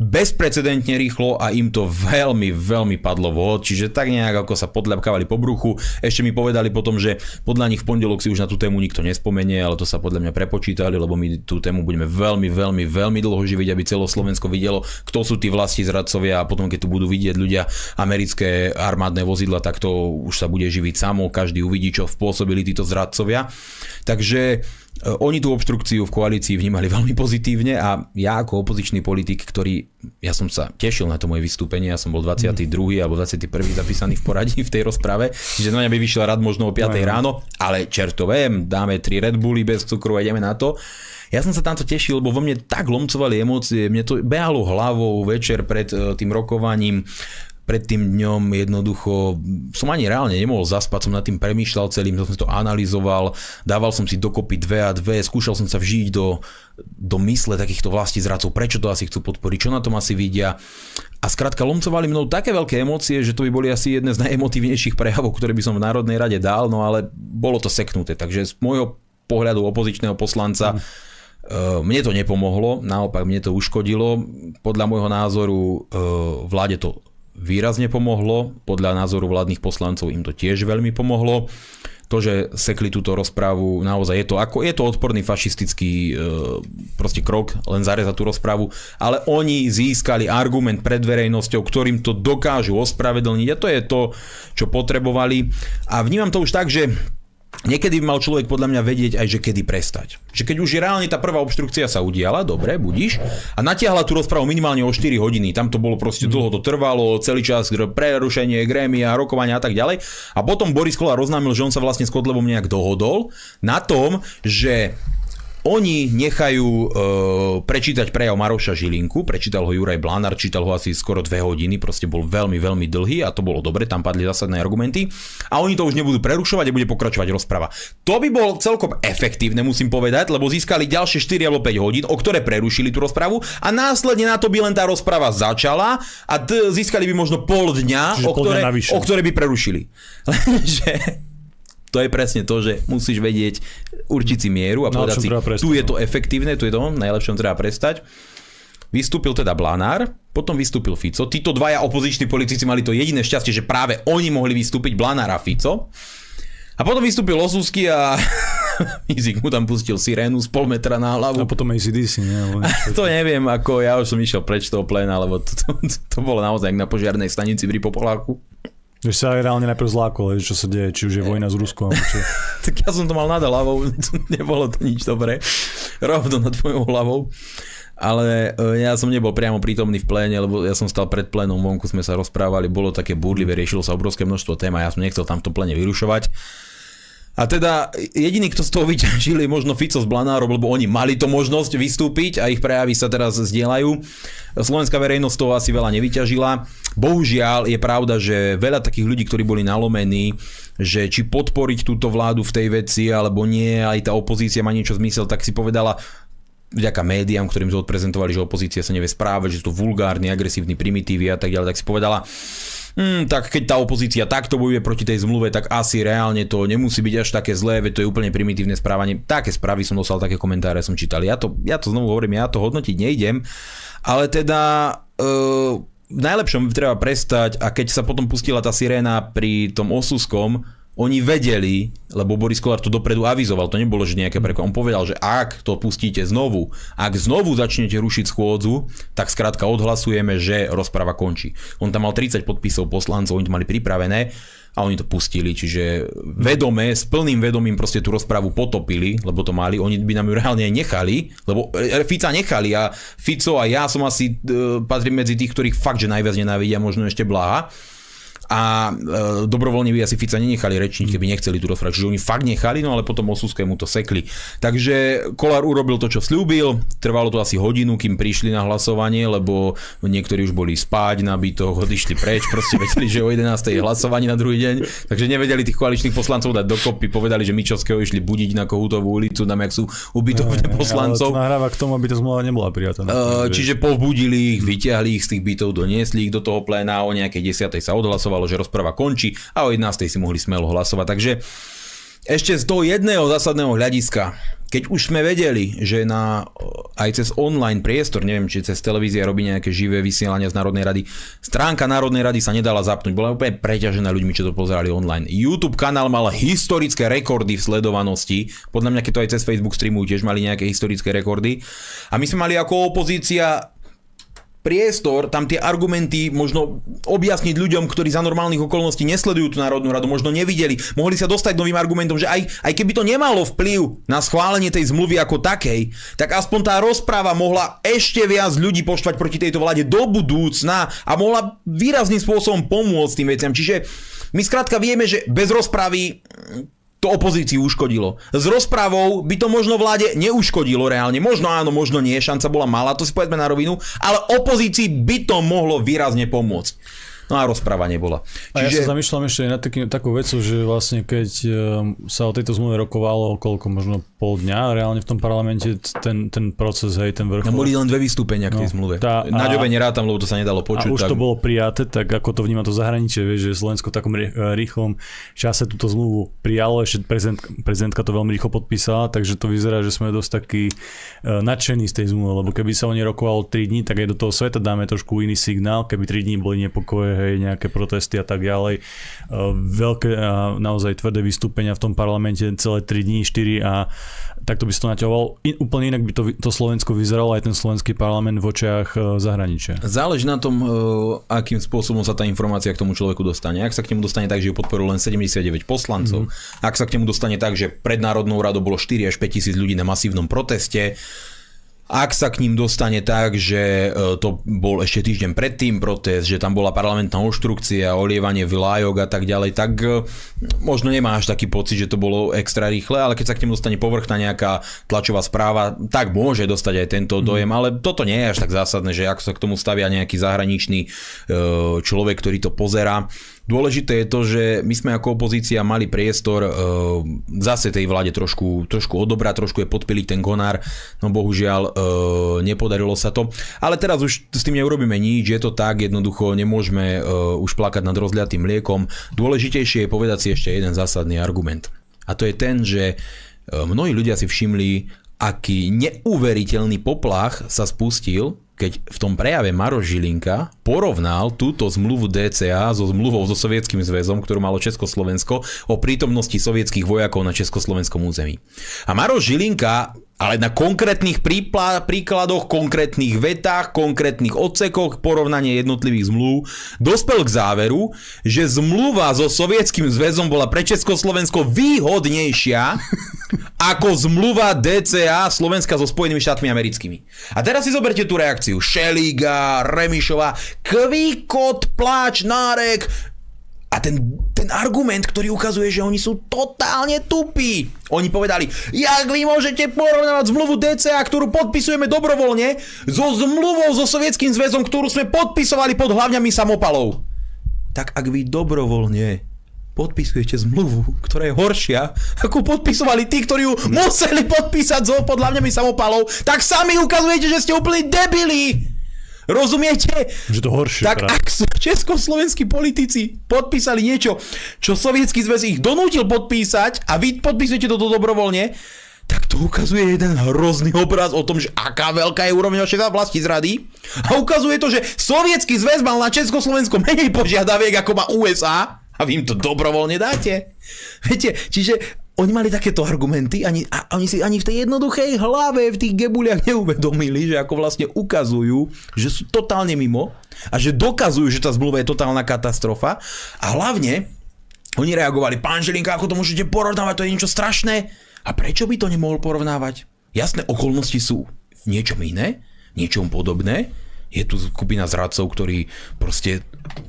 bezprecedentne rýchlo a im to veľmi, veľmi padlo vhod, čiže tak nejak ako sa podľapkávali po bruchu. Ešte mi povedali potom, že podľa nich v pondelok si už na tú tému nikto nespomenie, ale to sa podľa mňa prepočítali, lebo my tú tému budeme veľmi, veľmi, veľmi dlho živiť, aby celo Slovensko videlo, kto sú tí vlasti zradcovia a potom keď tu budú vidieť ľudia americké armádne vozidla, tak to už sa bude živiť samo, každý uvidí, čo spôsobili títo zradcovia. Takže E, oni tú obštrukciu v koalícii vnímali veľmi pozitívne a ja ako opozičný politik, ktorý, ja som sa tešil na to moje vystúpenie, ja som bol 22. Mm. alebo 21. zapísaný v poradí v tej rozprave, čiže na mňa by vyšiel rad možno o 5. No, ráno, ale čerto viem, dáme 3 Red Bully bez cukru a ideme na to. Ja som sa tamto tešil, lebo vo mne tak lomcovali emócie, mne to behalo hlavou večer pred e, tým rokovaním pred tým dňom jednoducho som ani reálne nemohol zaspať, som nad tým premýšľal celým, som to analyzoval, dával som si dokopy dve a dve, skúšal som sa vžiť do, do mysle takýchto vlastí zradcov, prečo to asi chcú podporiť, čo na tom asi vidia. A skrátka lomcovali mnou také veľké emócie, že to by boli asi jedné z najemotívnejších prejavov, ktoré by som v Národnej rade dal, no ale bolo to seknuté. Takže z môjho pohľadu opozičného poslanca mm mne to nepomohlo, naopak mne to uškodilo. Podľa môjho názoru vláde to výrazne pomohlo, podľa názoru vládnych poslancov im to tiež veľmi pomohlo. To, že sekli túto rozprávu, naozaj je to, ako, je to odporný fašistický e, krok, len zarezať tú rozprávu, ale oni získali argument pred verejnosťou, ktorým to dokážu ospravedlniť a to je to, čo potrebovali. A vnímam to už tak, že Niekedy by mal človek podľa mňa vedieť aj, že kedy prestať. Že keď už je reálne tá prvá obštrukcia sa udiala, dobre, budíš, a natiahla tú rozprávu minimálne o 4 hodiny, tam to bolo proste dlho, to trvalo, celý čas prerušenie, grémia, rokovania a tak ďalej. A potom Boris Kola oznámil, že on sa vlastne s Kotlevom nejak dohodol na tom, že oni nechajú e, prečítať prejav Maroša Žilinku, prečítal ho Juraj Blanár, čítal ho asi skoro dve hodiny, proste bol veľmi, veľmi dlhý a to bolo dobre, tam padli zásadné argumenty a oni to už nebudú prerušovať a bude pokračovať rozprava. To by bolo celkom efektívne, musím povedať, lebo získali ďalšie 4 alebo 5 hodín, o ktoré prerušili tú rozpravu a následne na to by len tá rozprava začala a d- získali by možno pol dňa, o ktoré, o ktoré by prerušili. Lenže to je presne to, že musíš vedieť určiť si mieru a no, povedať si, tu je to efektívne, tu je to, najlepšom treba prestať. Vystúpil teda Blanár, potom vystúpil Fico. Títo dvaja opoziční politici mali to jediné šťastie, že práve oni mohli vystúpiť, Blanár a Fico. A potom vystúpil Osusky a Izik mu tam pustil sirénu z pol metra na hlavu. A potom ACDC, nie? to neviem, ako ja už som išiel preč toho pléna, lebo to, to, to, to bolo naozaj na požiarnej stanici v Ripopoláku. Že sa reálne najprv zlákol, čo sa deje, či už je vojna s Ruskom. Čo... tak ja som to mal nad hlavou, nebolo to nič dobré. Rovno nad tvojou hlavou. Ale e, ja som nebol priamo prítomný v pléne, lebo ja som stal pred plénom, vonku sme sa rozprávali, bolo také búrlivé, riešilo sa obrovské množstvo tém a ja som nechcel tam to pléne vyrušovať. A teda jediný, kto z toho vyťažil, je možno Fico s Blanárom, lebo oni mali to možnosť vystúpiť a ich prejavy sa teraz zdieľajú. Slovenská verejnosť toho asi veľa nevyťažila. Bohužiaľ je pravda, že veľa takých ľudí, ktorí boli nalomení, že či podporiť túto vládu v tej veci alebo nie, aj tá opozícia má niečo zmysel, tak si povedala, vďaka médiám, ktorým sme odprezentovali, že opozícia sa nevie správať, že sú to vulgárni, agresívni, primitívy a tak ďalej, tak si povedala, hm, tak keď tá opozícia takto bojuje proti tej zmluve, tak asi reálne to nemusí byť až také zlé, veď to je úplne primitívne správanie. Také správy som dostal, také komentáre som čítal. Ja to, ja to znovu hovorím, ja to hodnotiť nejdem, ale teda uh, v najlepšom treba prestať a keď sa potom pustila tá siréna pri tom osuskom, oni vedeli, lebo Boris Kolár to dopredu avizoval, to nebolo, že nejaké prekvapenie. On povedal, že ak to pustíte znovu, ak znovu začnete rušiť schôdzu, tak skrátka odhlasujeme, že rozpráva končí. On tam mal 30 podpisov poslancov, oni to mali pripravené a oni to pustili, čiže vedome, s plným vedomím proste tú rozprávu potopili, lebo to mali, oni by nám ju reálne aj nechali, lebo e, Fica nechali a Fico a ja som asi e, patrím medzi tých, ktorých fakt, že najviac nenávidia, možno ešte Blaha a e, dobrovoľne by asi Fica nenechali rečniť, keby nechceli tú rozprávať. Čiže oni fakt nechali, no ale potom Osuskému to sekli. Takže Kolár urobil to, čo slúbil, trvalo to asi hodinu, kým prišli na hlasovanie, lebo niektorí už boli spať na bytoch, odišli preč, proste vedeli, že o 11. je hlasovanie na druhý deň, takže nevedeli tých koaličných poslancov dať dokopy, povedali, že Mičovského išli budiť na Kohutovú ulicu, tam jak sú ubytovne poslancov. Ale to nahráva k tomu, aby to zmluva nebola prijatá. Uh, čiže povbudili ich, vyťahli ich z tých bytov, doniesli ich do toho pléna, o nejakej 10. sa odhlasovalo očakávalo, že rozpráva končí a o 11. si mohli smelo hlasovať. Takže ešte z toho jedného zásadného hľadiska, keď už sme vedeli, že na, aj cez online priestor, neviem, či cez televízia robí nejaké živé vysielania z Národnej rady, stránka Národnej rady sa nedala zapnúť, bola úplne preťažená ľuďmi, čo to pozerali online. YouTube kanál mal historické rekordy v sledovanosti, podľa mňa, keď to aj cez Facebook streamujú, tiež mali nejaké historické rekordy. A my sme mali ako opozícia priestor tam tie argumenty možno objasniť ľuďom, ktorí za normálnych okolností nesledujú tú Národnú radu, možno nevideli, mohli sa dostať novým argumentom, že aj, aj keby to nemalo vplyv na schválenie tej zmluvy ako takej, tak aspoň tá rozpráva mohla ešte viac ľudí poštvať proti tejto vláde do budúcna a mohla výrazným spôsobom pomôcť tým veciam. Čiže my skrátka vieme, že bez rozpravy to opozícii uškodilo. S rozprávou by to možno vláde neuškodilo reálne. Možno áno, možno nie, šanca bola malá, to si povedzme na rovinu, ale opozícii by to mohlo výrazne pomôcť. No a rozpráva nebola. A ja sa zamýšľam ešte na taký, takú vecu, že vlastne keď ehm, sa o tejto zmluve rokovalo koľko, možno pol dňa, reálne v tom parlamente ten, ten proces, hej, ten vrchol. No, boli len dve vystúpenia k tej no, zmluve. Tá, Na ďobe nerátam, lebo to sa nedalo počuť. A už tak... to bolo prijaté, tak ako to vníma to zahraničie, vieš, že Slovensko v takom rýchlom čase túto zmluvu prijalo, ešte prezident, prezidentka to veľmi rýchlo podpísala, takže to vyzerá, že sme dosť takí uh, nadšení z tej zmluvy, lebo keby sa o nej rokovalo 3 dní, tak aj do toho sveta dáme trošku iný signál, keby 3 dní boli nepokoje, hej, nejaké protesty a tak ďalej. Veľké a naozaj tvrdé vystúpenia v tom parlamente celé 3 dní, 4 a takto by si to naťahoval. In, úplne inak by to, to Slovensko vyzeralo aj ten slovenský parlament v očiach e, zahraničia. Záleží na tom, e, akým spôsobom sa tá informácia k tomu človeku dostane. Ak sa k nemu dostane tak, že ju podporil len 79 poslancov, mm-hmm. ak sa k nemu dostane tak, že pred Národnou radou bolo 4 až 5 tisíc ľudí na masívnom proteste, ak sa k ním dostane tak, že e, to bol ešte týždeň predtým protest, že tam bola parlamentná obštrukcia, olievanie vlájok a tak ďalej, tak e, možno nemá až taký pocit, že to bolo extra rýchle, ale keď sa k ním dostane povrchná nejaká tlačová správa, tak môže dostať aj tento mhm. dojem, ale toto nie je až tak zásadné, že ak sa k tomu stavia nejaký zahraničný e, človek, ktorý to pozera, Dôležité je to, že my sme ako opozícia mali priestor e, zase tej vláde trošku, trošku odobrať, trošku je podpiliť ten konár, no bohužiaľ e, nepodarilo sa to. Ale teraz už s tým neurobíme nič, je to tak, jednoducho nemôžeme e, už plakať nad rozliatým mliekom. Dôležitejšie je povedať si ešte jeden zásadný argument. A to je ten, že e, mnohí ľudia si všimli, aký neuveriteľný poplach sa spustil keď v tom prejave Maro Žilinka porovnal túto zmluvu DCA so zmluvou so Sovietským zväzom, ktorú malo Československo o prítomnosti sovietských vojakov na československom území. A Maro Žilinka ale na konkrétnych príkladoch, konkrétnych vetách, konkrétnych odsekoch, porovnanie jednotlivých zmluv, dospel k záveru, že zmluva so Sovietským zväzom bola pre Československo výhodnejšia ako zmluva DCA Slovenska so Spojenými štátmi americkými. A teraz si zoberte tú reakciu. Šeliga, Remišová, kvíkot, pláč, nárek, a ten, ten argument, ktorý ukazuje, že oni sú totálne tupí. Oni povedali, jak vy môžete porovnávať zmluvu DCA, ktorú podpisujeme dobrovoľne, so zmluvou so Sovietským zväzom, ktorú sme podpisovali pod hlavňami samopalov. Tak ak vy dobrovoľne podpisujete zmluvu, ktorá je horšia, ako podpisovali tí, ktorí ju museli podpísať pod hlavňami samopalov, tak sami ukazujete, že ste úplne debili. Rozumiete? Že to horšie. Tak práve. ak sú československí politici podpísali niečo, čo sovietský zväz ich donútil podpísať a vy podpísujete toto dobrovoľne, tak to ukazuje jeden hrozný obraz o tom, že aká veľká je úroveň vašej vlasti zrady. A ukazuje to, že sovietský zväz mal na Československo menej požiadaviek ako má USA a vy im to dobrovoľne dáte. Viete, čiže oni mali takéto argumenty ani, a oni si ani v tej jednoduchej hlave v tých gebuliach neuvedomili, že ako vlastne ukazujú, že sú totálne mimo a že dokazujú, že tá zmluva je totálna katastrofa a hlavne oni reagovali, pán Žilinka, ako to môžete porovnávať, to je niečo strašné. A prečo by to nemohol porovnávať? Jasné, okolnosti sú v niečom iné, niečom podobné. Je tu skupina zradcov, ktorí proste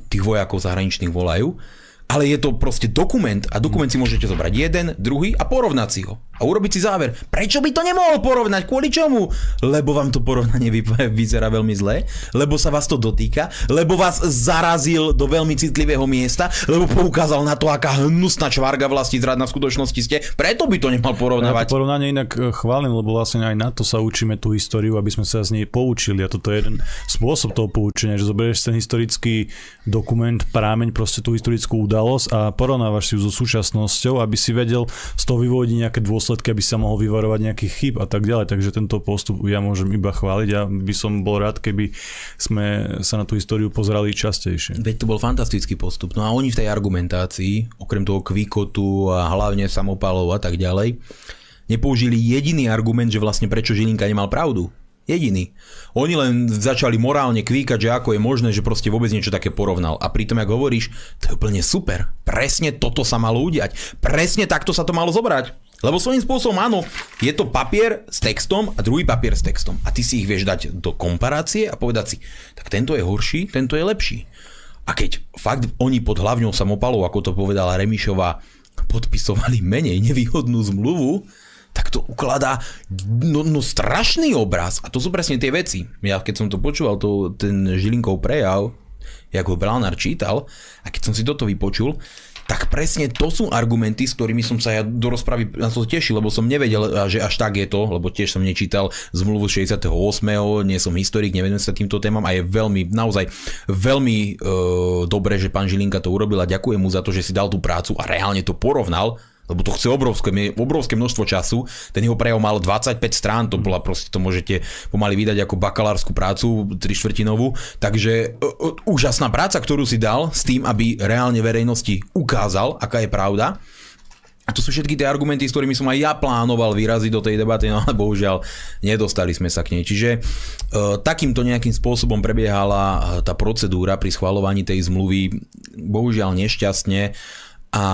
tých vojakov zahraničných volajú ale je to proste dokument a dokument si môžete zobrať jeden, druhý a porovnať si ho. A urobiť si záver. Prečo by to nemohol porovnať? Kvôli čomu? Lebo vám to porovnanie vyzerá veľmi zle, lebo sa vás to dotýka, lebo vás zarazil do veľmi citlivého miesta, lebo poukázal na to, aká hnusná čvarga vlasti zradná v skutočnosti ste. Preto by to nemal porovnávať. Ja to porovnanie inak e, chválim, lebo vlastne aj na to sa učíme tú históriu, aby sme sa z nej poučili. A toto je jeden spôsob toho poučenia, že zoberieš ten historický dokument, prámeň, proste tú historickú udalosť a porovnávaš si ju so súčasnosťou, aby si vedel z toho vyvodiť nejaké dôsledky, aby sa mohol vyvarovať nejakých chyb a tak ďalej. Takže tento postup ja môžem iba chváliť a by som bol rád, keby sme sa na tú históriu pozerali častejšie. Veď to bol fantastický postup. No a oni v tej argumentácii, okrem toho kvíkotu a hlavne samopalov a tak ďalej, nepoužili jediný argument, že vlastne prečo Žilinka nemal pravdu. Jediný. Oni len začali morálne kvíkať, že ako je možné, že proste vôbec niečo také porovnal. A pritom, ako hovoríš, to je úplne super. Presne toto sa malo udiať. Presne takto sa to malo zobrať. Lebo svojím spôsobom áno, je to papier s textom a druhý papier s textom. A ty si ich vieš dať do komparácie a povedať si, tak tento je horší, tento je lepší. A keď fakt oni pod hlavňou samopalov, ako to povedala Remišová, podpisovali menej nevýhodnú zmluvu, tak to ukladá no, no strašný obraz. A to sú presne tie veci. Ja keď som to počúval, to, ten Žilinkov prejav, jak ho Belánár čítal, a keď som si toto vypočul, tak presne to sú argumenty, s ktorými som sa ja do rozpravy na to tešil, lebo som nevedel, že až tak je to, lebo tiež som nečítal zmluvu 68. Nie som historik, nevenujem sa týmto témam a je veľmi, naozaj veľmi e, dobré, že pán Žilinka to urobil a ďakujem mu za to, že si dal tú prácu a reálne to porovnal lebo to chce obrovské, obrovské množstvo času. Ten jeho prejav mal 25 strán, to bola proste, to môžete pomaly vydať ako bakalárskú prácu, tri štvrtinovú. Takže uh, uh, úžasná práca, ktorú si dal s tým, aby reálne verejnosti ukázal, aká je pravda. A to sú všetky tie argumenty, s ktorými som aj ja plánoval vyraziť do tej debaty, no ale bohužiaľ nedostali sme sa k nej. Čiže e, takýmto nejakým spôsobom prebiehala tá procedúra pri schvalovaní tej zmluvy, bohužiaľ nešťastne a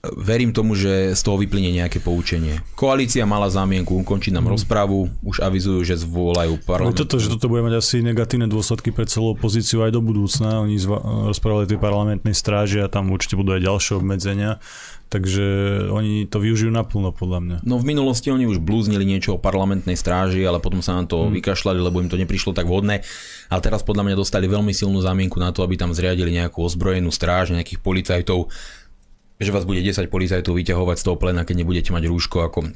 verím tomu, že z toho vyplyne nejaké poučenie. Koalícia mala zámienku ukončiť nám mm. rozpravu, už avizujú, že zvolajú parlament. No toto, že toto bude mať asi negatívne dôsledky pre celú opozíciu aj do budúcna. Oni zva- rozprávali tej parlamentnej stráži a tam určite budú aj ďalšie obmedzenia. Takže oni to využijú naplno, podľa mňa. No v minulosti oni už blúznili niečo o parlamentnej stráži, ale potom sa na to hmm. vykašľali, lebo im to neprišlo tak vhodné. Ale teraz podľa mňa dostali veľmi silnú zámienku na to, aby tam zriadili nejakú ozbrojenú stráž, nejakých policajtov, že vás bude 10 policajtov vyťahovať z toho plena, keď nebudete mať rúško ako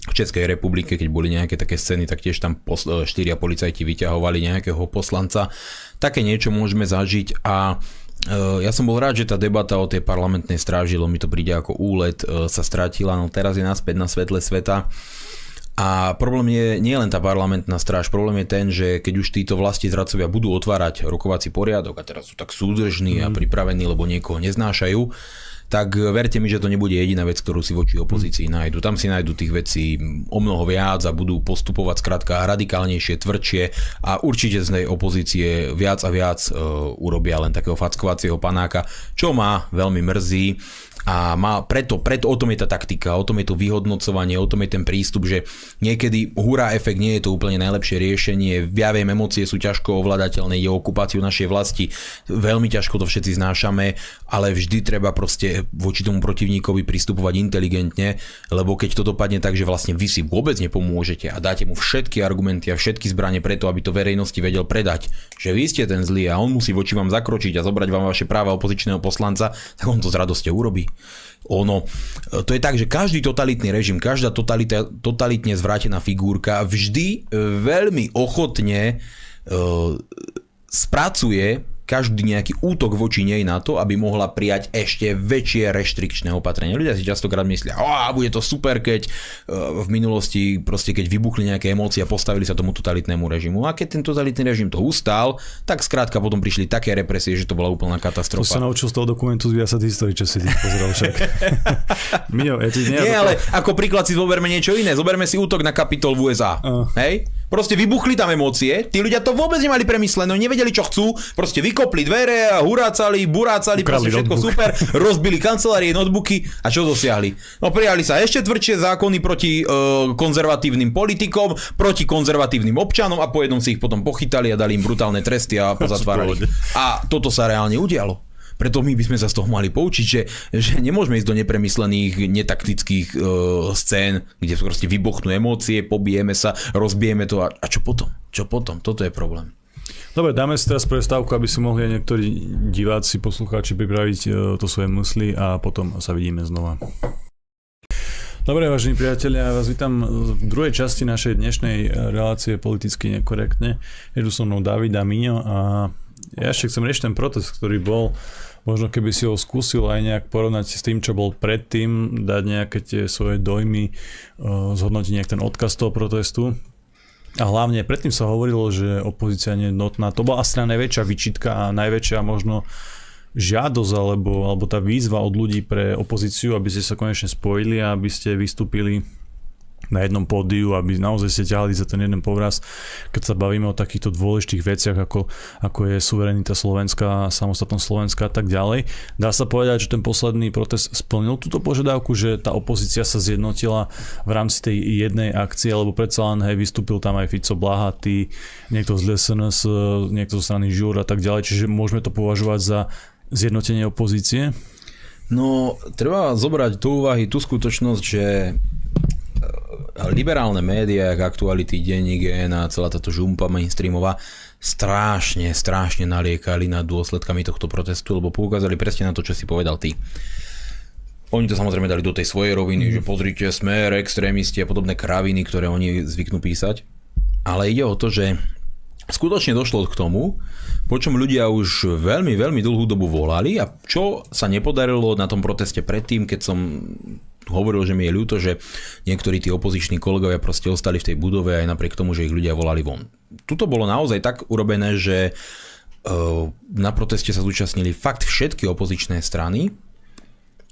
v Českej republike, keď boli nejaké také scény, tak tiež tam e, štyria policajti vyťahovali nejakého poslanca. Také niečo môžeme zažiť a e, ja som bol rád, že tá debata o tej parlamentnej stráži, mi to príde ako úlet, e, sa stratila, no teraz je naspäť na svetle sveta. A problém je nie len tá parlamentná stráž, problém je ten, že keď už títo vlasti zradcovia budú otvárať rokovací poriadok a teraz sú tak súdržní mm. a pripravení, lebo niekoho neznášajú, tak verte mi, že to nebude jediná vec, ktorú si voči opozícii nájdu. Tam si nájdu tých vecí o mnoho viac a budú postupovať skrátka radikálnejšie, tvrdšie a určite z nej opozície viac a viac uh, urobia len takého fackovacieho panáka, čo ma veľmi mrzí a má, preto, preto o tom je tá taktika, o tom je to vyhodnocovanie, o tom je ten prístup, že niekedy hurá efekt nie je to úplne najlepšie riešenie, ja viem, emócie sú ťažko ovládateľné, je okupáciu našej vlasti, veľmi ťažko to všetci znášame, ale vždy treba proste voči tomu protivníkovi pristupovať inteligentne, lebo keď to dopadne tak, že vlastne vy si vôbec nepomôžete a dáte mu všetky argumenty a všetky zbranie preto, aby to verejnosti vedel predať, že vy ste ten zlý a on musí voči vám zakročiť a zobrať vám vaše práva opozičného poslanca, tak on to s radosťou urobí. Ono, to je tak, že každý totalitný režim, každá totalita, totalitne zvrátená figurka vždy e, veľmi ochotne uh, spracuje každý nejaký útok voči nej na to, aby mohla prijať ešte väčšie reštrikčné opatrenia. Ľudia si častokrát myslia, a bude to super, keď v minulosti proste keď vybuchli nejaké emócie a postavili sa tomu totalitnému režimu. A keď ten totalitný režim to ustal, tak skrátka potom prišli také represie, že to bola úplná katastrofa. To sa naučil z toho dokumentu z Viasat History, čo si ty pozrel však. Mino, ja ti nie ale ako príklad si zoberme niečo iné. Zoberme si útok na kapitol v USA. Uh. Hej? Proste vybuchli tam emócie, tí ľudia to vôbec nemali premyslené, nevedeli čo chcú, proste vykopli dvere hurácali, burácali, Ukradli proste všetko notebook. super, rozbili kancelárie, notebooky a čo dosiahli? No prijali sa ešte tvrdšie zákony proti uh, konzervatívnym politikom, proti konzervatívnym občanom a po jednom si ich potom pochytali a dali im brutálne tresty a pozatvárali. A toto sa reálne udialo. Preto my by sme sa z toho mali poučiť, že, že nemôžeme ísť do nepremyslených, netaktických uh, scén, kde proste vybuchnú emócie, pobijeme sa, rozbijeme to a, a čo potom? Čo potom? Toto je problém. Dobre, dáme si teraz prestávku, aby si mohli aj niektorí diváci, poslucháči pripraviť uh, to svoje mysli a potom sa vidíme znova. Dobre, vážení priatelia, ja vás vítam v druhej časti našej dnešnej relácie politicky nekorektne. Je tu so mnou David a Miňo a ja ešte chcem riešiť ten protest, ktorý bol možno keby si ho skúsil aj nejak porovnať s tým, čo bol predtým, dať nejaké tie svoje dojmy, zhodnotiť nejak ten odkaz toho protestu. A hlavne predtým sa hovorilo, že opozícia nie je notná. To bola asi najväčšia vyčitka a najväčšia možno žiadosť alebo, alebo tá výzva od ľudí pre opozíciu, aby ste sa konečne spojili a aby ste vystúpili na jednom pódiu, aby naozaj ste ťahali za ten jeden povraz, keď sa bavíme o takýchto dôležitých veciach, ako, ako je suverenita Slovenska, samostatnosť Slovenska a tak ďalej. Dá sa povedať, že ten posledný protest splnil túto požiadavku, že tá opozícia sa zjednotila v rámci tej jednej akcie, lebo predsa len hej, vystúpil tam aj Fico Blahatý, niekto z SNS, niekto zo strany Žúr a tak ďalej, čiže môžeme to považovať za zjednotenie opozície? No, treba zobrať do úvahy tú skutočnosť, že liberálne médiá, ako aktuality, denník a celá táto žumpa mainstreamová, strašne, strašne naliekali nad dôsledkami tohto protestu, lebo poukázali presne na to, čo si povedal ty. Oni to samozrejme dali do tej svojej roviny, mm. že pozrite, smer, extrémisti a podobné kraviny, ktoré oni zvyknú písať. Ale ide o to, že skutočne došlo k tomu, po čom ľudia už veľmi, veľmi dlhú dobu volali a čo sa nepodarilo na tom proteste predtým, keď som hovoril, že mi je ľúto, že niektorí tí opoziční kolegovia proste ostali v tej budove aj napriek tomu, že ich ľudia volali von. Tuto bolo naozaj tak urobené, že e, na proteste sa zúčastnili fakt všetky opozičné strany,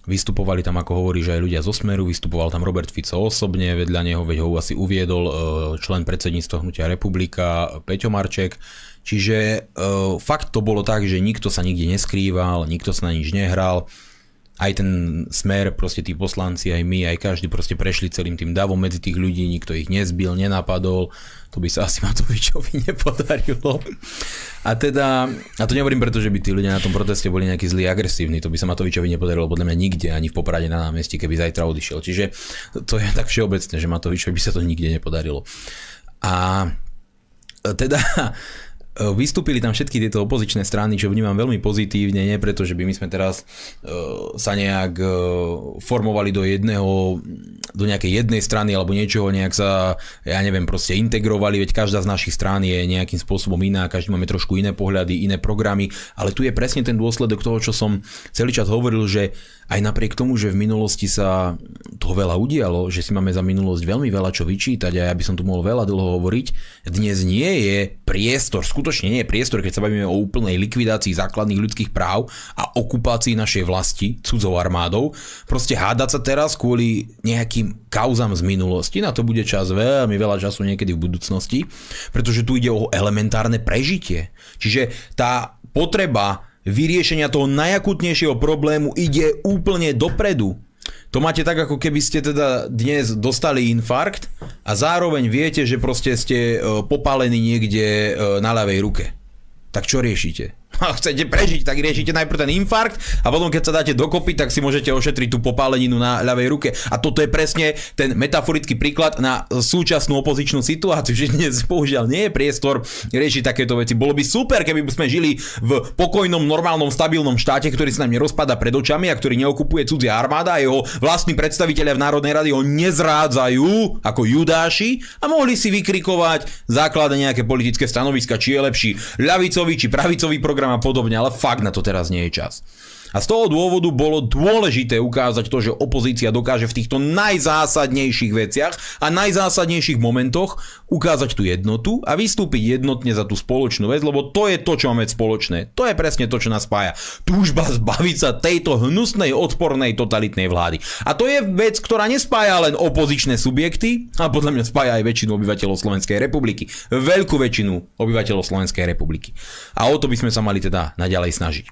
Vystupovali tam, ako hovorí, že aj ľudia zo Smeru, vystupoval tam Robert Fico osobne, vedľa neho, veď ho asi uviedol e, člen predsedníctva Hnutia Republika Peťo Marček. Čiže e, fakt to bolo tak, že nikto sa nikde neskrýval, nikto sa na nič nehral aj ten smer, proste tí poslanci, aj my, aj každý proste prešli celým tým davom medzi tých ľudí, nikto ich nezbil, nenapadol, to by sa asi Matovičovi nepodarilo. A teda, a to nehovorím preto, že by tí ľudia na tom proteste boli nejakí zlí agresívni, to by sa Matovičovi nepodarilo podľa mňa nikde, ani v Poprade na námestí, keby zajtra odišiel. Čiže to je tak všeobecné, že Matovičovi by sa to nikde nepodarilo. A teda vystúpili tam všetky tieto opozičné strany, čo vnímam veľmi pozitívne, nie preto, že by my sme teraz uh, sa nejak uh, formovali do jedného, do nejakej jednej strany alebo niečoho, nejak sa, ja neviem, proste integrovali, veď každá z našich strán je nejakým spôsobom iná, každý máme trošku iné pohľady, iné programy, ale tu je presne ten dôsledok toho, čo som celý čas hovoril, že aj napriek tomu, že v minulosti sa toho veľa udialo, že si máme za minulosť veľmi veľa čo vyčítať a ja by som tu mohol veľa dlho hovoriť, dnes nie je priestor, skutočne nie je priestor, keď sa bavíme o úplnej likvidácii základných ľudských práv a okupácii našej vlasti cudzou armádou, proste hádať sa teraz kvôli nejakým kauzam z minulosti, na to bude čas veľmi veľa času niekedy v budúcnosti, pretože tu ide o elementárne prežitie. Čiže tá potreba vyriešenia toho najakutnejšieho problému ide úplne dopredu. To máte tak, ako keby ste teda dnes dostali infarkt a zároveň viete, že proste ste e, popálení niekde e, na ľavej ruke. Tak čo riešite? a chcete prežiť, tak riešite najprv ten infarkt a potom keď sa dáte dokopy, tak si môžete ošetriť tú popáleninu na ľavej ruke. A toto je presne ten metaforický príklad na súčasnú opozičnú situáciu, že dnes bohužiaľ nie je priestor riešiť takéto veci. Bolo by super, keby sme žili v pokojnom, normálnom, stabilnom štáte, ktorý sa nám nerozpada pred očami a ktorý neokupuje cudzia armáda a jeho vlastní predstaviteľia v Národnej rady ho nezrádzajú ako judáši a mohli si vykrikovať základe nejaké politické stanoviska, či je lepší ľavicový či pravicový program program a podobne, ale fakt na to teraz nie je čas. A z toho dôvodu bolo dôležité ukázať to, že opozícia dokáže v týchto najzásadnejších veciach a najzásadnejších momentoch ukázať tú jednotu a vystúpiť jednotne za tú spoločnú vec, lebo to je to, čo máme spoločné. To je presne to, čo nás spája. Túžba zbaviť sa tejto hnusnej, odpornej, totalitnej vlády. A to je vec, ktorá nespája len opozičné subjekty, a podľa mňa spája aj väčšinu obyvateľov Slovenskej republiky. Veľkú väčšinu obyvateľov Slovenskej republiky. A o to by sme sa mali teda naďalej snažiť.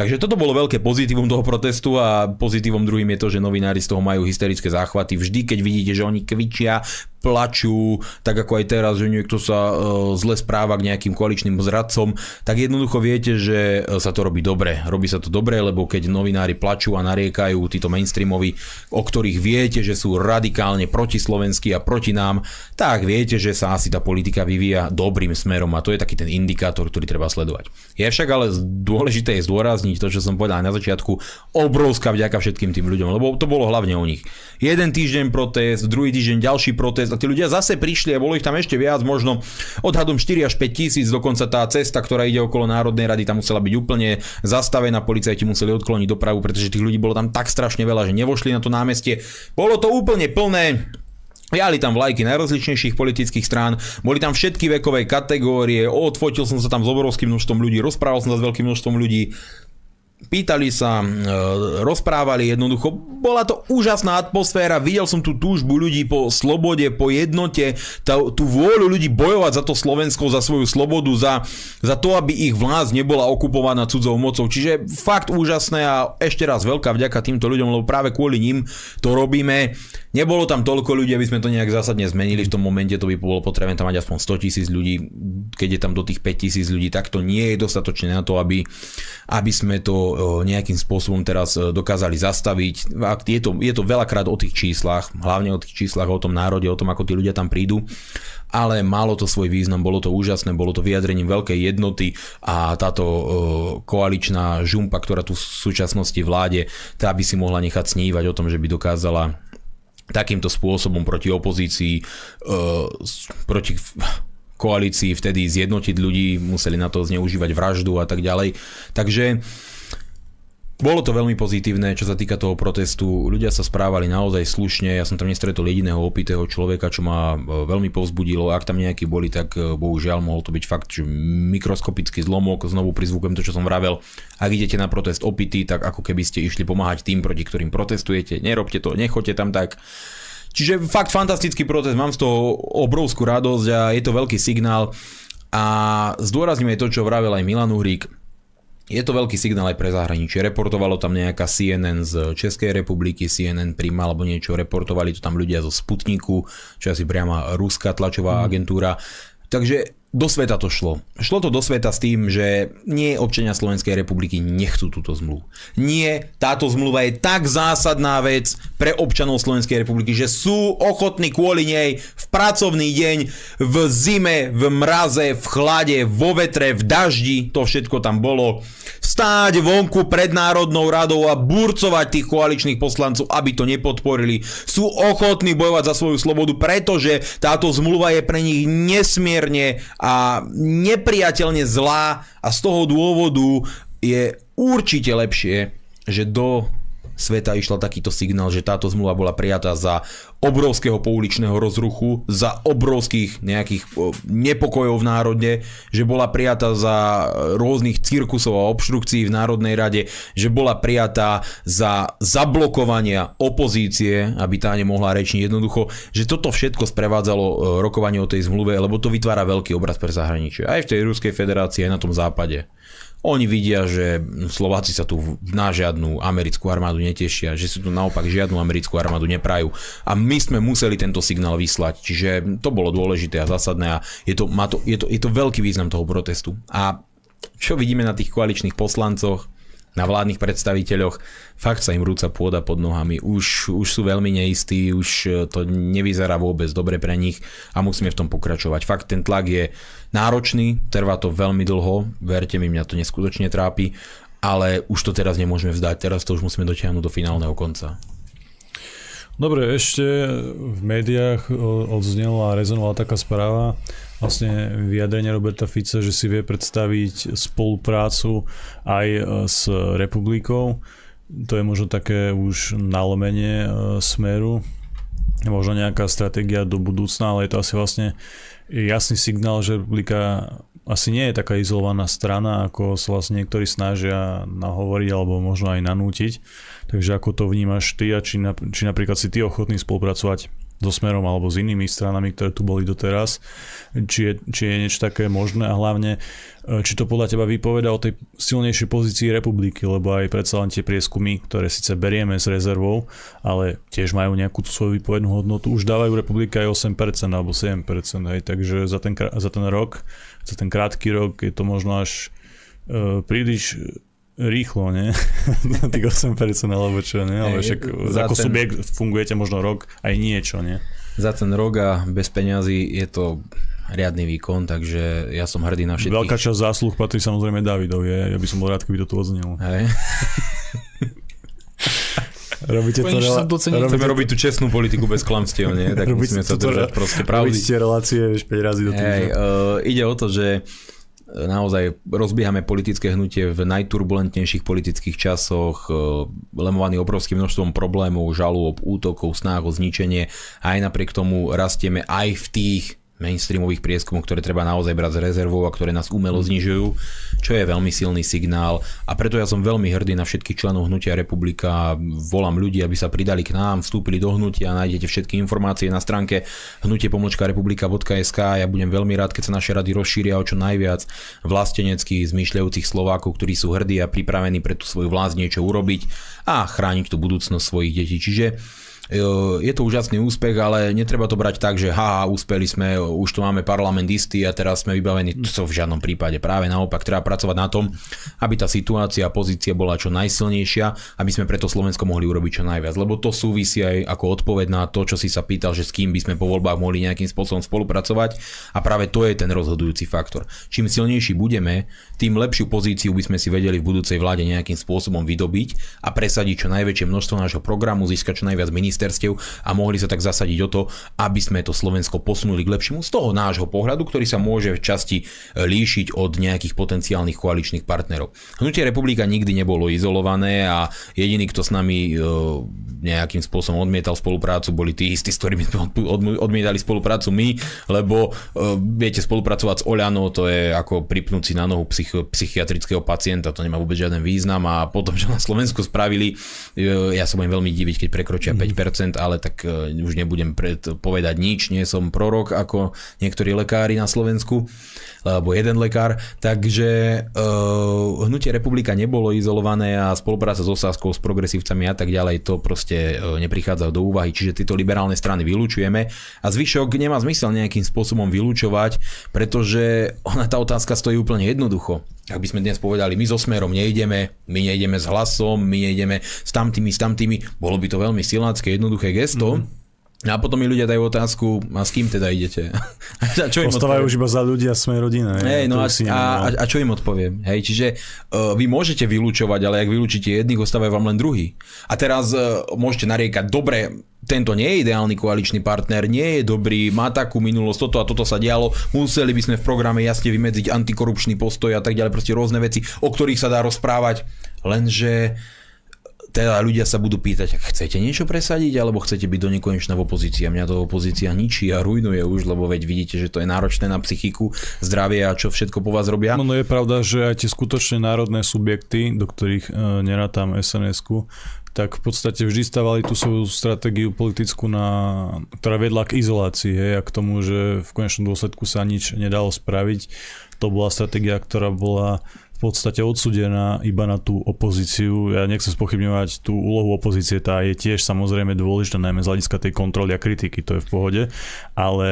Takže toto bolo veľké pozitívum toho protestu a pozitívom druhým je to, že novinári z toho majú hysterické záchvaty. Vždy, keď vidíte, že oni kvičia, plačú, tak ako aj teraz, že niekto sa uh, zle správa k nejakým koaličným zradcom, tak jednoducho viete, že e, sa to robí dobre. Robí sa to dobre, lebo keď novinári plačú a nariekajú títo mainstreamovi, o ktorých viete, že sú radikálne protislovenskí a proti nám, tak viete, že sa asi tá politika vyvíja dobrým smerom a to je taký ten indikátor, ktorý treba sledovať. Je však ale dôležité je zdôrazniť to, čo som povedal na začiatku, obrovská vďaka všetkým tým ľuďom, lebo to bolo hlavne o nich. Jeden týždeň protest, druhý týždeň ďalší protest, a tí ľudia zase prišli a bolo ich tam ešte viac, možno odhadom 4 až 5 tisíc, dokonca tá cesta, ktorá ide okolo Národnej rady, tam musela byť úplne zastavená, policajti museli odkloniť dopravu, pretože tých ľudí bolo tam tak strašne veľa, že nevošli na to námestie. Bolo to úplne plné, Jali tam vlajky najrozličnejších politických strán, boli tam všetky vekové kategórie, odfotil som sa tam s obrovským množstvom ľudí, rozprával som sa s veľkým množstvom ľudí, pýtali sa, e, rozprávali jednoducho. Bola to úžasná atmosféra, videl som tú túžbu ľudí po slobode, po jednote, tá, tú vôľu ľudí bojovať za to Slovensko, za svoju slobodu, za, za to, aby ich vlast nebola okupovaná cudzou mocou. Čiže fakt úžasné a ešte raz veľká vďaka týmto ľuďom, lebo práve kvôli ním to robíme. Nebolo tam toľko ľudí, aby sme to nejak zásadne zmenili. V tom momente to by bolo potrebné tam mať aspoň 100 tisíc ľudí. Keď je tam do tých 5 tisíc ľudí, tak to nie je dostatočné na to, aby, aby sme to nejakým spôsobom teraz dokázali zastaviť. Je to, je to veľakrát o tých číslach, hlavne o tých číslach, o tom národe, o tom, ako tí ľudia tam prídu ale malo to svoj význam, bolo to úžasné, bolo to vyjadrením veľkej jednoty a táto koaličná žumpa, ktorá tu v súčasnosti vláde, tá by si mohla nechať snívať o tom, že by dokázala takýmto spôsobom proti opozícii, proti koalícii vtedy zjednotiť ľudí, museli na to zneužívať vraždu a tak ďalej. Takže bolo to veľmi pozitívne, čo sa týka toho protestu. Ľudia sa správali naozaj slušne. Ja som tam nestretol jediného opitého človeka, čo ma e, veľmi povzbudilo. Ak tam nejakí boli, tak e, bohužiaľ mohol to byť fakt že mikroskopický zlomok. Znovu prizvukujem to, čo som vravel. Ak idete na protest opitý, tak ako keby ste išli pomáhať tým, proti ktorým protestujete. Nerobte to, nechoďte tam tak. Čiže fakt fantastický protest, mám z toho obrovskú radosť a je to veľký signál. A zdôrazním aj to, čo vravel aj Milan Uhrík, je to veľký signál aj pre zahraničie. Reportovalo tam nejaká CNN z Českej republiky, CNN Prima alebo niečo, reportovali to tam ľudia zo Sputniku, čo asi priama ruská tlačová mm. agentúra. Takže do sveta to šlo. Šlo to do sveta s tým, že nie občania Slovenskej republiky nechcú túto zmluvu. Nie, táto zmluva je tak zásadná vec pre občanov Slovenskej republiky, že sú ochotní kvôli nej v pracovný deň, v zime, v mraze, v chlade, vo vetre, v daždi, to všetko tam bolo, stáť vonku pred Národnou radou a burcovať tých koaličných poslancov, aby to nepodporili. Sú ochotní bojovať za svoju slobodu, pretože táto zmluva je pre nich nesmierne a nepriateľne zlá a z toho dôvodu je určite lepšie, že do sveta išla takýto signál, že táto zmluva bola prijatá za obrovského pouličného rozruchu, za obrovských nejakých nepokojov v národe, že bola prijatá za rôznych cirkusov a obštrukcií v Národnej rade, že bola prijatá za zablokovania opozície, aby tá nemohla rečniť jednoducho, že toto všetko sprevádzalo e, rokovanie o tej zmluve, lebo to vytvára veľký obraz pre zahraničie. Aj v tej Ruskej federácii, aj na tom západe. Oni vidia, že Slováci sa tu na žiadnu americkú armádu netešia, že si tu naopak žiadnu americkú armádu neprajú. A my sme museli tento signál vyslať, čiže to bolo dôležité a zásadné a je to, má to, je to, je to veľký význam toho protestu. A čo vidíme na tých koaličných poslancoch, na vládnych predstaviteľoch, fakt sa im rúca pôda pod nohami. Už, už sú veľmi neistí, už to nevyzerá vôbec dobre pre nich a musíme v tom pokračovať. Fakt ten tlak je náročný, trvá to veľmi dlho, verte mi, mňa to neskutočne trápi, ale už to teraz nemôžeme vzdať, teraz to už musíme dotiahnuť do finálneho konca. Dobre, ešte v médiách odznela a rezonovala taká správa, vlastne vyjadrenie Roberta Fica, že si vie predstaviť spoluprácu aj e, s republikou. To je možno také už nalomenie e, smeru, možno nejaká stratégia do budúcna, ale je to asi vlastne jasný signál, že republika asi nie je taká izolovaná strana, ako sa vlastne niektorí snažia nahovoriť alebo možno aj nanútiť. Takže ako to vnímaš ty a či, či napríklad si ty ochotný spolupracovať so Smerom alebo s inými stranami, ktoré tu boli doteraz, či je, či je niečo také možné a hlavne, e, či to podľa teba vypoveda o tej silnejšej pozícii republiky, lebo aj predsa len tie prieskumy, ktoré síce berieme s rezervou, ale tiež majú nejakú tú svoju výpovednú hodnotu, už dávajú republika aj 8% alebo 7%, hej, takže za ten, za ten rok, za ten krátky rok je to možno až uh, príliš rýchlo, nie? Na tých 8% alebo čo, nie? Ale však ako ten... subjekt fungujete možno rok aj niečo, nie? Za ten rok a bez peňazí je to riadny výkon, takže ja som hrdý na všetkých. Veľká časť zásluh patrí samozrejme Davidovi, ja by som bol rád, keby to tu odznelo. Hej. Robíte to, rela- robíte... Chceme robiť tú čestnú politiku bez klamstiev, nie? Tak musíme sa držať proste pravdy. Robíte relácie, vieš, 5 razy do týždňa. Hey, uh, ide o to, že naozaj rozbiehame politické hnutie v najturbulentnejších politických časoch, e, lemovaný obrovským množstvom problémov, žalôb, útokov, snách o zničenie. Aj napriek tomu rastieme aj v tých mainstreamových prieskumov, ktoré treba naozaj brať z rezervou a ktoré nás umelo mm. znižujú, čo je veľmi silný signál. A preto ja som veľmi hrdý na všetkých členov Hnutia Republika. Volám ľudí, aby sa pridali k nám, vstúpili do hnutia, nájdete všetky informácie na stránke hnutiepomočkarepublika.sk. Ja budem veľmi rád, keď sa naše rady rozšíria o čo najviac vlasteneckých, zmýšľajúcich Slovákov, ktorí sú hrdí a pripravení pre tú svoju vlast niečo urobiť a chrániť tú budúcnosť svojich detí. Čiže je to úžasný úspech, ale netreba to brať tak, že haha, úspeli sme, už tu máme parlament istý a teraz sme vybavení. To v žiadnom prípade. Práve naopak, treba pracovať na tom, aby tá situácia a pozícia bola čo najsilnejšia, aby sme preto Slovensko mohli urobiť čo najviac. Lebo to súvisí aj ako odpoveď na to, čo si sa pýtal, že s kým by sme po voľbách mohli nejakým spôsobom spolupracovať. A práve to je ten rozhodujúci faktor. Čím silnejší budeme, tým lepšiu pozíciu by sme si vedeli v budúcej vláde nejakým spôsobom vydobiť a presadiť čo najväčšie množstvo nášho programu, získať čo najviac ministerstiev a mohli sa tak zasadiť o to, aby sme to Slovensko posunuli k lepšiemu z toho nášho pohľadu, ktorý sa môže v časti e, líšiť od nejakých potenciálnych koaličných partnerov. Hnutie republika nikdy nebolo izolované a jediný, kto s nami e, nejakým spôsobom odmietal spoluprácu, boli tí istí, s ktorými sme odmietali spoluprácu my, lebo e, viete, spolupracovať s Oľanou, to je ako pripnúť si na nohu psych, psychiatrického pacienta, to nemá vôbec žiaden význam a potom, čo na Slovensku spravili, ja sa budem veľmi diviť, keď prekročia 5%, ale tak už nebudem povedať nič, nie som prorok ako niektorí lekári na Slovensku, alebo jeden lekár, takže uh, hnutie republika nebolo izolované a spolupráca s Osáskou, s progresívcami a tak ďalej, to proste uh, neprichádza do úvahy, čiže tieto liberálne strany vylúčujeme. A zvyšok nemá zmysel nejakým spôsobom vylúčovať, pretože ona tá otázka stojí úplne jednoducho. Ak by sme dnes povedali, my so Smerom nejdeme, my nejdeme s hlasom, my nejdeme s tamtými, s tamtými, bolo by to veľmi silácké, jednoduché gesto, mm-hmm a potom mi ľudia dajú otázku, a s kým teda idete? a čo im Ostávajú už iba za ľudia sme rodina. Hej, no a, a, a, čo im odpoviem? Hej, čiže uh, vy môžete vylúčovať, ale ak vylúčite jedných, ostávajú vám len druhý. A teraz uh, môžete nariekať, dobre, tento nie je ideálny koaličný partner, nie je dobrý, má takú minulosť, toto a toto sa dialo, museli by sme v programe jasne vymedziť antikorupčný postoj a tak ďalej, proste rôzne veci, o ktorých sa dá rozprávať, lenže teda ľudia sa budú pýtať, ak chcete niečo presadiť, alebo chcete byť do nekonečna v opozícii. Mňa to opozícia ničí a rujnuje už, lebo veď vidíte, že to je náročné na psychiku, zdravie a čo všetko po vás robia. No, no je pravda, že aj tie skutočne národné subjekty, do ktorých e, nerátam SNS-ku, tak v podstate vždy stavali tú svoju stratégiu politickú, na, ktorá vedla k izolácii hej, a k tomu, že v konečnom dôsledku sa nič nedalo spraviť. To bola stratégia, ktorá bola podstate odsudená iba na tú opozíciu. Ja nechcem spochybňovať tú úlohu opozície, tá je tiež samozrejme dôležitá, najmä z hľadiska tej kontroly a kritiky, to je v pohode, ale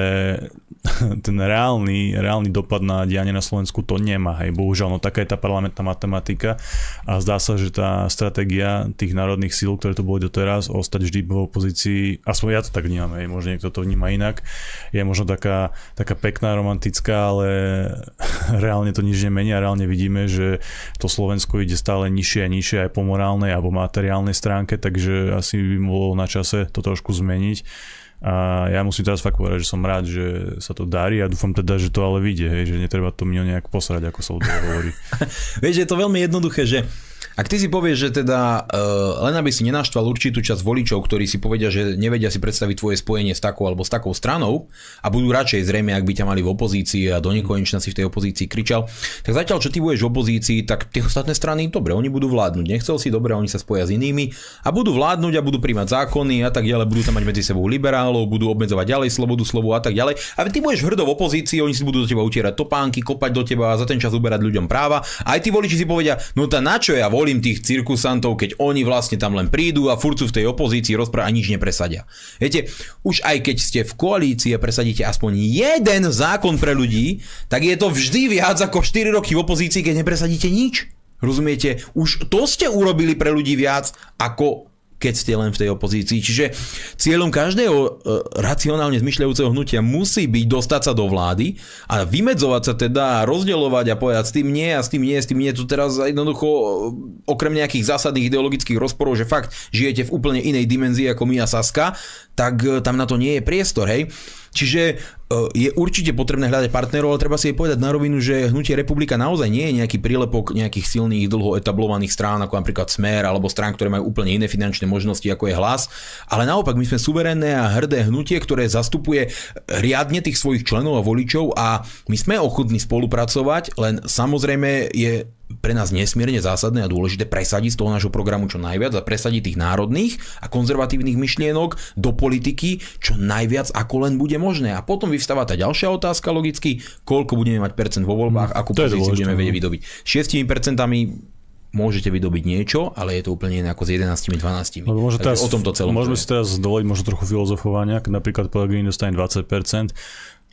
ten reálny, reálny dopad na dianie na Slovensku to nemá. Hej. Bohužiaľ, no taká je tá parlamentná matematika a zdá sa, že tá stratégia tých národných síl, ktoré tu boli doteraz, ostať vždy v opozícii, aspoň ja to tak vnímam, hej, možno niekto to vníma inak, je možno taká, taká pekná, romantická, ale reálne to nič nemení a reálne vidíme, že to Slovensko ide stále nižšie a nižšie aj po morálnej alebo materiálnej stránke, takže asi by bolo na čase to trošku zmeniť. A ja musím teraz fakt povedať, že som rád, že sa to darí a dúfam teda, že to ale vyjde, hej, že netreba to mňa nejak posrať, ako sa o hovorí. Vieš, je to veľmi jednoduché, že ak ty si povieš, že teda uh, len aby si nenaštval určitú časť voličov, ktorí si povedia, že nevedia si predstaviť tvoje spojenie s takou alebo s takou stranou a budú radšej zrejme, ak by ťa mali v opozícii a do nekonečna si v tej opozícii kričal, tak zatiaľ, čo ty budeš v opozícii, tak tie ostatné strany, dobre, oni budú vládnuť. Nechcel si, dobre, oni sa spoja s inými a budú vládnuť a budú príjmať zákony a tak ďalej, budú tam mať medzi sebou liberálov, budú obmedzovať ďalej slobodu slovu a tak ďalej. A ty budeš hrdo v opozícii, oni si budú do teba utierať topánky, kopať do teba a za ten čas uberať ľuďom práva. A aj tí voliči si povedia, no tá na čo ja volím tých cirkusantov, keď oni vlastne tam len prídu a furcu v tej opozícii rozpráva a nič nepresadia. Viete, už aj keď ste v koalícii a presadíte aspoň jeden zákon pre ľudí, tak je to vždy viac ako 4 roky v opozícii, keď nepresadíte nič. Rozumiete? Už to ste urobili pre ľudí viac ako keď ste len v tej opozícii. Čiže cieľom každého e, racionálne zmyšľajúceho hnutia musí byť dostať sa do vlády a vymedzovať sa teda a rozdielovať a povedať s tým nie a s tým nie, s tým nie. Tu teraz jednoducho e, okrem nejakých zásadných ideologických rozporov, že fakt žijete v úplne inej dimenzii ako my a Saska, tak e, tam na to nie je priestor, hej. Čiže e, je určite potrebné hľadať partnerov, ale treba si aj povedať na rovinu, že hnutie republika naozaj nie je nejaký prílepok nejakých silných, dlho etablovaných strán, ako napríklad Smer, alebo strán, ktoré majú úplne iné finančné možnosti, ako je hlas. Ale naopak, my sme suverénne a hrdé hnutie, ktoré zastupuje riadne tých svojich členov a voličov a my sme ochotní spolupracovať, len samozrejme je pre nás nesmierne zásadné a dôležité presadiť z toho nášho programu čo najviac a presadiť tých národných a konzervatívnych myšlienok do politiky čo najviac ako len bude možné. A potom vyvstáva tá ďalšia otázka logicky, koľko budeme mať percent vo voľbách, akú pozíciu budeme vedieť no. vydobiť. 6 percentami môžete vydobiť niečo, ale je to úplne iné ako s 11-12. Lebo môže teraz, o tomto celom môžeme si teraz dovoliť možno trochu filozofovania, napríklad Pellegrini dostane 20%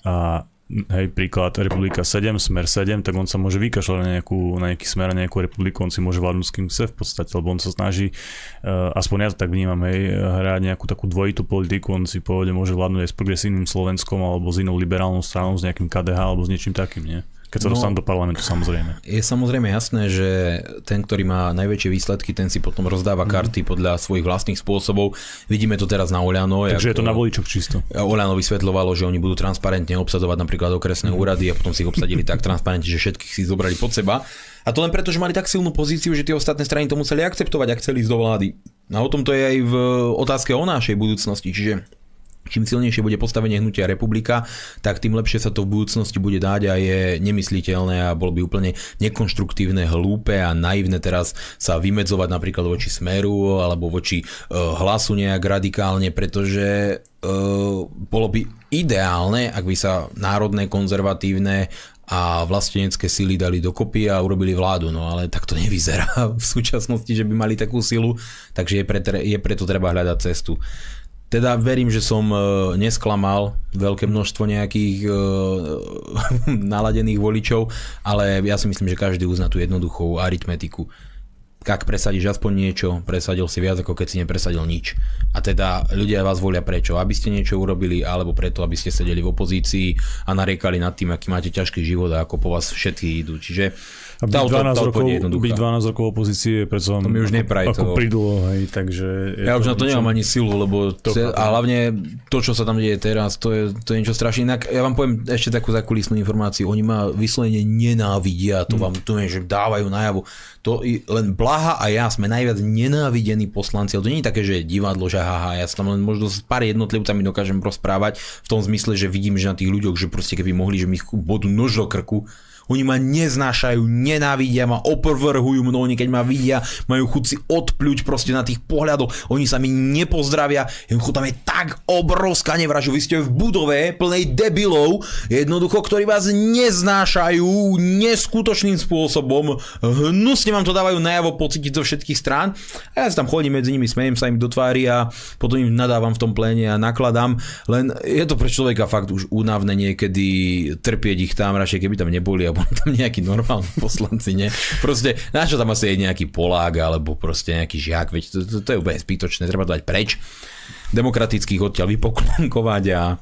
a hej, príklad Republika 7, Smer 7, tak on sa môže vykašľať na, nejakú, na nejaký smer, na nejakú republiku, on si môže vládnuť s kým chce v podstate, lebo on sa snaží, uh, aspoň ja to tak vnímam, hej, hrať nejakú takú dvojitú politiku, on si povede môže vládnuť aj s progresívnym Slovenskom alebo s inou liberálnou stranou, s nejakým KDH alebo s niečím takým, nie? Keď sa No. dostanú do parlamentu, samozrejme. Je samozrejme jasné, že ten, ktorý má najväčšie výsledky, ten si potom rozdáva Mhm. karty podľa svojich vlastných spôsobov. Vidíme to teraz na Oľano. Takže jak, je to na voličok čisto. Oľano vysvetľovalo, že oni budú transparentne obsadzovať napríklad okresné Mhm. úrady a potom si ich obsadili tak transparentne, že všetkých si zobrali pod seba. A to len preto, že mali tak silnú pozíciu, že tie ostatné strany to museli akceptovať, ak chceli ísť do vlády. A o tom to je aj v otázke o našej budúcnosti. Čiže čím silnejšie bude postavenie hnutia republika, tak tým lepšie sa to v budúcnosti bude dať a je nemysliteľné a bolo by úplne nekonštruktívne, hlúpe a naivné teraz sa vymedzovať napríklad voči Smeru alebo voči uh, hlasu nejak radikálne, pretože uh, bolo by ideálne, ak by sa národné, konzervatívne a vlastenecké síly dali dokopy a urobili vládu, no ale tak to nevyzerá v súčasnosti, že by mali takú silu, takže je, pretre, je preto treba hľadať cestu. Teda verím, že som e, nesklamal veľké množstvo nejakých e, naladených voličov, ale ja si myslím, že každý uzná tú jednoduchú aritmetiku. Ak presadíš aspoň niečo, presadil si viac, ako keď si nepresadil nič. A teda ľudia vás volia prečo? Aby ste niečo urobili, alebo preto, aby ste sedeli v opozícii a nariekali nad tým, aký máte ťažký život a ako po vás všetci idú. Čiže A byť, tá, 12 rokov, je byť 12 rokov v opozícii je predsa To mi už nepraj ako to. pridlo, hej, takže... Je Ja už na to niečo- nemám ani silu, lebo to, chápem. a hlavne to, čo sa tam deje teraz, to je, to je niečo strašné. Inak ja vám poviem ešte takú zakulisnú informáciu. Oni ma vyslovene nenávidia, to vám to je, že dávajú najavo. To len Blaha a ja sme najviac nenávidení poslanci, ale to nie je také, že divadlo, že haha, ja sa tam len možno s pár jednotlivcami dokážem rozprávať v tom zmysle, že vidím, že na tých ľuďoch, že proste keby mohli, že mi ich bodú nož do krku, oni ma neznášajú, nenávidia ma, oprvrhujú mnou, keď ma vidia, majú chuť si odpľuť proste na tých pohľadoch, oni sa mi nepozdravia, jednoducho tam je tak obrovská nevražu, vy ste v budove plnej debilov, jednoducho, ktorí vás neznášajú neskutočným spôsobom, hnusne vám to dávajú najavo pocítiť zo všetkých strán. A ja sa tam chodím medzi nimi, smejem sa im do tvári a potom im nadávam v tom pléne a nakladám, len je to pre človeka fakt už únavné niekedy trpieť ich tam, radšej keby tam neboli a boli tam nejakí normálni poslanci, nie? Proste, na čo tam asi je nejaký Polák alebo proste nejaký žiak, veď to, to, to je úplne zbytočné, treba to dať preč. Demokratických odtiaľ vypoklonkovať a e,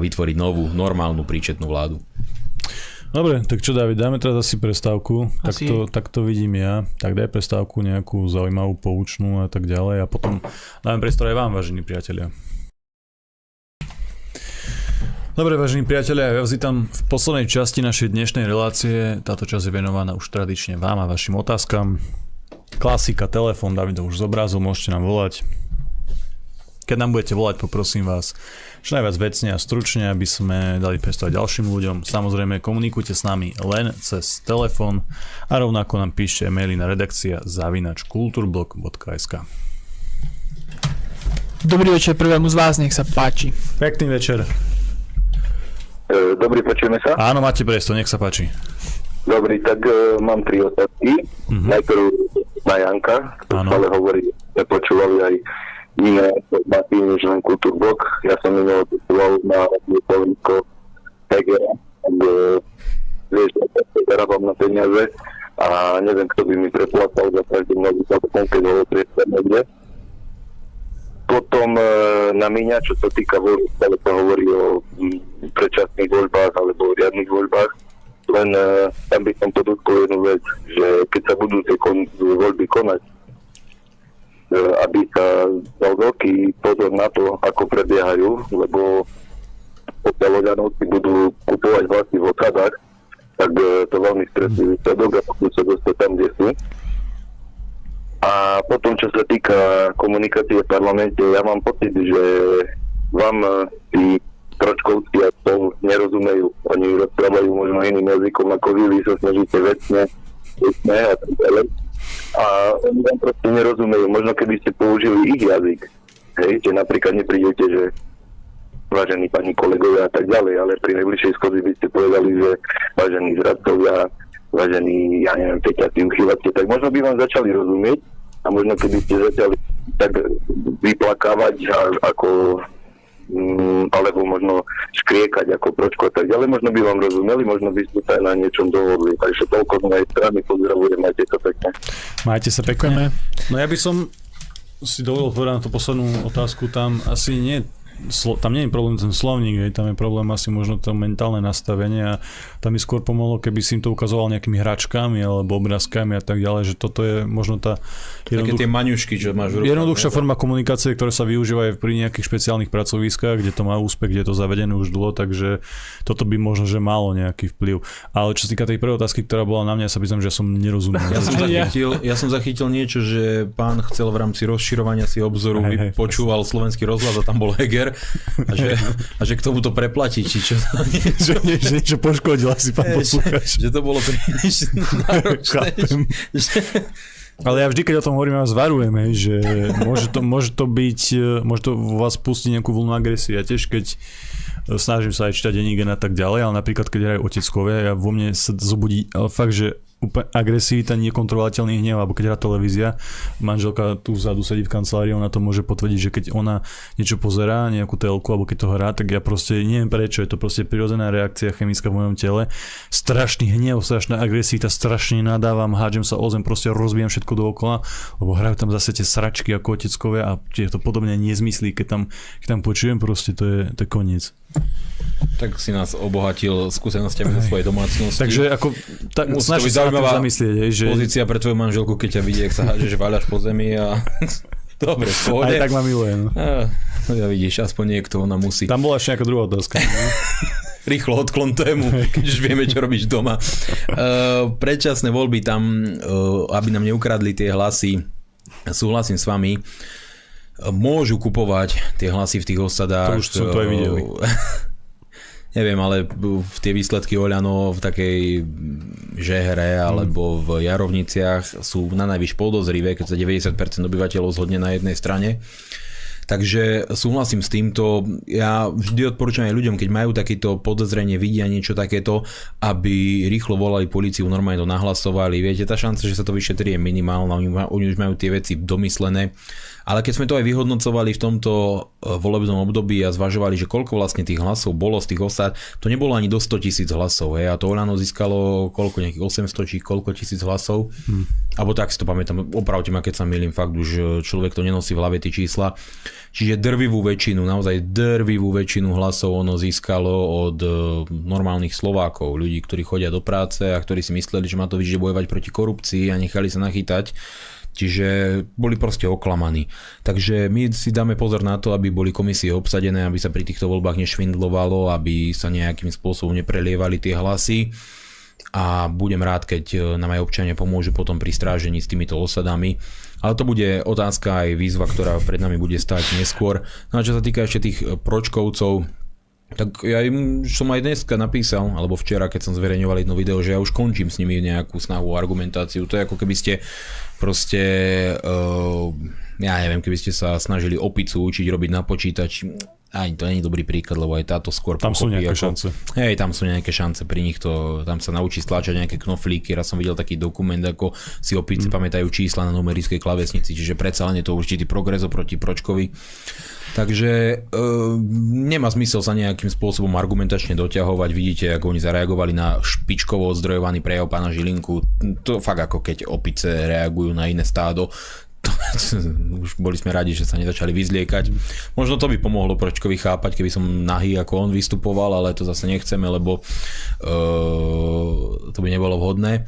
vytvoriť novú, normálnu, príčetnú vládu. Dobre, tak čo David, dáme teraz asi prestávku. Tak Asi. to, tak to vidím ja. Tak daj prestávku nejakú zaujímavú, poučnú a tak ďalej a potom dáme priestor aj vám, vážení priatelia. Dobre, vážení priatelia, ja vás vítam v poslednej časti našej dnešnej relácie. Táto časť je venovaná už tradične vám a vašim otázkam. Klasika, telefón, David to už zobrazil, môžete nám volať. Keď nám budete volať, poprosím vás čo najviac vecne a stručne, aby sme dali priestor ďalším ľuďom. Samozrejme, komunikujte s nami len cez telefón a rovnako nám píšte maily na redakcia zavinač kulturblog.sk Dobrý večer prvému z vás, nech sa páči. Pekný večer. E, Dobrý, počujeme sa? Áno, máte priestor, nech sa páči. Dobrý, tak uh, mám tri otázky. Mhm. Najprv na Janka, Áno. ale hovorí, sme počúvali aj iné informácie než len Kultúrblok. Ja som minul počúval na Slovensko Hegera, tak uh, vieš, ja zarábam na peniaze a neviem, kto by mi preplacal za nový telefón, keď ho priestor niekde. Potom e, na míňa, čo sa týka voľby, stále sa hovorí o predčasných voľbách alebo o riadnych voľbách. Len e, tam by som podotkol jednu vec, že keď sa budú tie kon- voľby konať, e, aby sa dal veľký pozor na to, ako prebiehajú, lebo pokiaľ ľuďanovci budú kupovať vlasy v osadách, tak e, to veľmi stresuje výsledok a potom sa dostať tam, kde sú. A potom, čo sa týka komunikácie v parlamente, ja mám pocit, že vám eh, tí tročkovci a to nerozumejú. Oni rozprávajú možno iným jazykom ako vy, vy sa snažíte vecne, vecne a tak ďalej. A oni vám proste nerozumejú. Možno keby ste použili ich jazyk, hej, že napríklad neprídete, že vážení pani kolegovia a tak ďalej, ale pri najbližšej schodzi by ste povedali, že vážení zradcovia, vážení, ja neviem, peťatí uchyláci, tak možno by vám začali rozumieť a možno keby ste začali tak vyplakávať a, ako mm, alebo možno škriekať ako pročko a tak ďalej, možno by vám rozumeli, možno by ste sa aj na niečom dohodli. Takže toľko z mojej strany, pozdravujem, majte sa pekne. Majte sa pekne. No ja by som si dovolil povedať na tú poslednú otázku, tam asi nie slo, tam nie je problém ten slovník, hej, tam je problém asi možno to mentálne nastavenie a tam mi skôr pomohlo, keby si im to ukazoval nejakými hračkami alebo obrázkami a tak ďalej, že toto je možno tá jednoduch... Také tie maňušky, čo máš v rukách. Jednoduchšia forma komunikácie, ktoré sa využívajú pri nejakých špeciálnych pracoviskách, kde to má úspech, kde je to zavedené už dlho, takže toto by možno, že malo nejaký vplyv. Ale čo sa týka tej prvej otázky, ktorá bola na mňa, sa pýtam, že som nerozumel. Ja som, zachytil, ja som zachytil niečo, že pán chcel v rámci rozširovania si obzoru, hej, hej, počúval slovenský rozhľad a tam bol Heger a že, a že k tomu to preplatí, či čo. že, nie, že niečo poškodil asi pán poslucháč. Že, že to bolo príliš náročné. že, ale ja vždy, keď o tom hovorím, vás varujem, že môže to, môže to byť, môže to vo vás pustiť nejakú vlnu agresie. Ja tiež, keď snažím sa aj čítať denník a tak ďalej, ale napríklad keď hrajú oteckovia, ja vo mne sa zobudí ale fakt, že úplne agresivita, nekontrolovateľný hnev, alebo keď hrá televízia, manželka tu vzadu sedí v kancelárii, ona to môže potvrdiť, že keď ona niečo pozerá, nejakú telku, alebo keď to hrá, tak ja proste neviem prečo, je to proste prirodzená reakcia chemická v mojom tele. Strašný hnev, strašná agresivita, strašne nadávam, hádžem sa o zem, proste rozbijem všetko dookola, lebo hrajú tam zase tie sračky ako oteckové a je to podobne nezmyslí, keď tam, keď tam počujem, proste to je, to je koniec. Tak si nás obohatil skúsenostiami zo svojej domácnosti. Takže ako, tak, snaží sa zaujímavá zamyslieť, že... pozícia pre tvoju manželku, keď ťa vidí, ak sa hážeš, váľaš po zemi a... Dobre, pohode. Aj tak ma miluje. No. A, no ja vidíš, aspoň niekto ona musí. Tam bola ešte nejaká druhá otázka. No? Rýchlo odklon tému, keď už vieme, čo robíš doma. Uh, predčasné voľby tam, uh, aby nám neukradli tie hlasy, súhlasím s vami, môžu kupovať tie hlasy v tých osadách. To už som to aj videl. Neviem, ale v tie výsledky Oľano v takej žehre alebo v Jarovniciach sú na najvyš podozrivé, keď sa 90% obyvateľov zhodne na jednej strane. Takže súhlasím s týmto. Ja vždy odporúčam aj ľuďom, keď majú takéto podozrenie, vidia niečo takéto, aby rýchlo volali policiu, normálne to nahlasovali. Viete, tá šanca, že sa to vyšetrí je minimálna, oni už majú tie veci domyslené ale keď sme to aj vyhodnocovali v tomto e, volebnom období a zvažovali, že koľko vlastne tých hlasov bolo z tých osad, to nebolo ani do 100 tisíc hlasov. Hej, a to Olano získalo koľko, nejakých 800 či koľko tisíc hlasov. Hmm. Alebo tak si to pamätám, opravte ma, keď sa milím, fakt už e, človek to nenosí v hlave tie čísla. Čiže drvivú väčšinu, naozaj drvivú väčšinu hlasov ono získalo od e, normálnych Slovákov, ľudí, ktorí chodia do práce a ktorí si mysleli, že má to vyžde bojovať proti korupcii a nechali sa nachytať Čiže boli proste oklamaní. Takže my si dáme pozor na to, aby boli komisie obsadené, aby sa pri týchto voľbách nešvindlovalo, aby sa nejakým spôsobom neprelievali tie hlasy a budem rád, keď e, nám aj občania pomôžu potom pri strážení s týmito osadami. Ale to bude otázka aj výzva, ktorá pred nami bude stať neskôr. No a čo sa týka ešte tých e, pročkovcov, tak ja im som aj dneska napísal, alebo včera, keď som zverejňoval jedno video, že ja už končím s nimi nejakú snahu o argumentáciu. To je ako keby ste proste, uh, ja neviem, keby ste sa snažili opicu učiť robiť na počítač, ani to nie je dobrý príklad, lebo aj táto skôr Tam sú nejaké ako, šance. Hej, tam sú nejaké šance pri nich, to, tam sa naučí stláčať nejaké knoflíky. Raz som videl taký dokument, ako si opice mm. pamätajú čísla na numerickej klavesnici, čiže predsa len je to určitý progres oproti Pročkovi. Takže e, nemá zmysel sa nejakým spôsobom argumentačne doťahovať. Vidíte, ako oni zareagovali na špičkovo ozdrojovaný prejav pána Žilinku. To fakt ako keď opice reagujú na iné stádo. To, už boli sme radi, že sa nezačali vyzliekať. Možno to by pomohlo Pročkovi chápať, keby som nahý ako on vystupoval, ale to zase nechceme, lebo e, to by nebolo vhodné.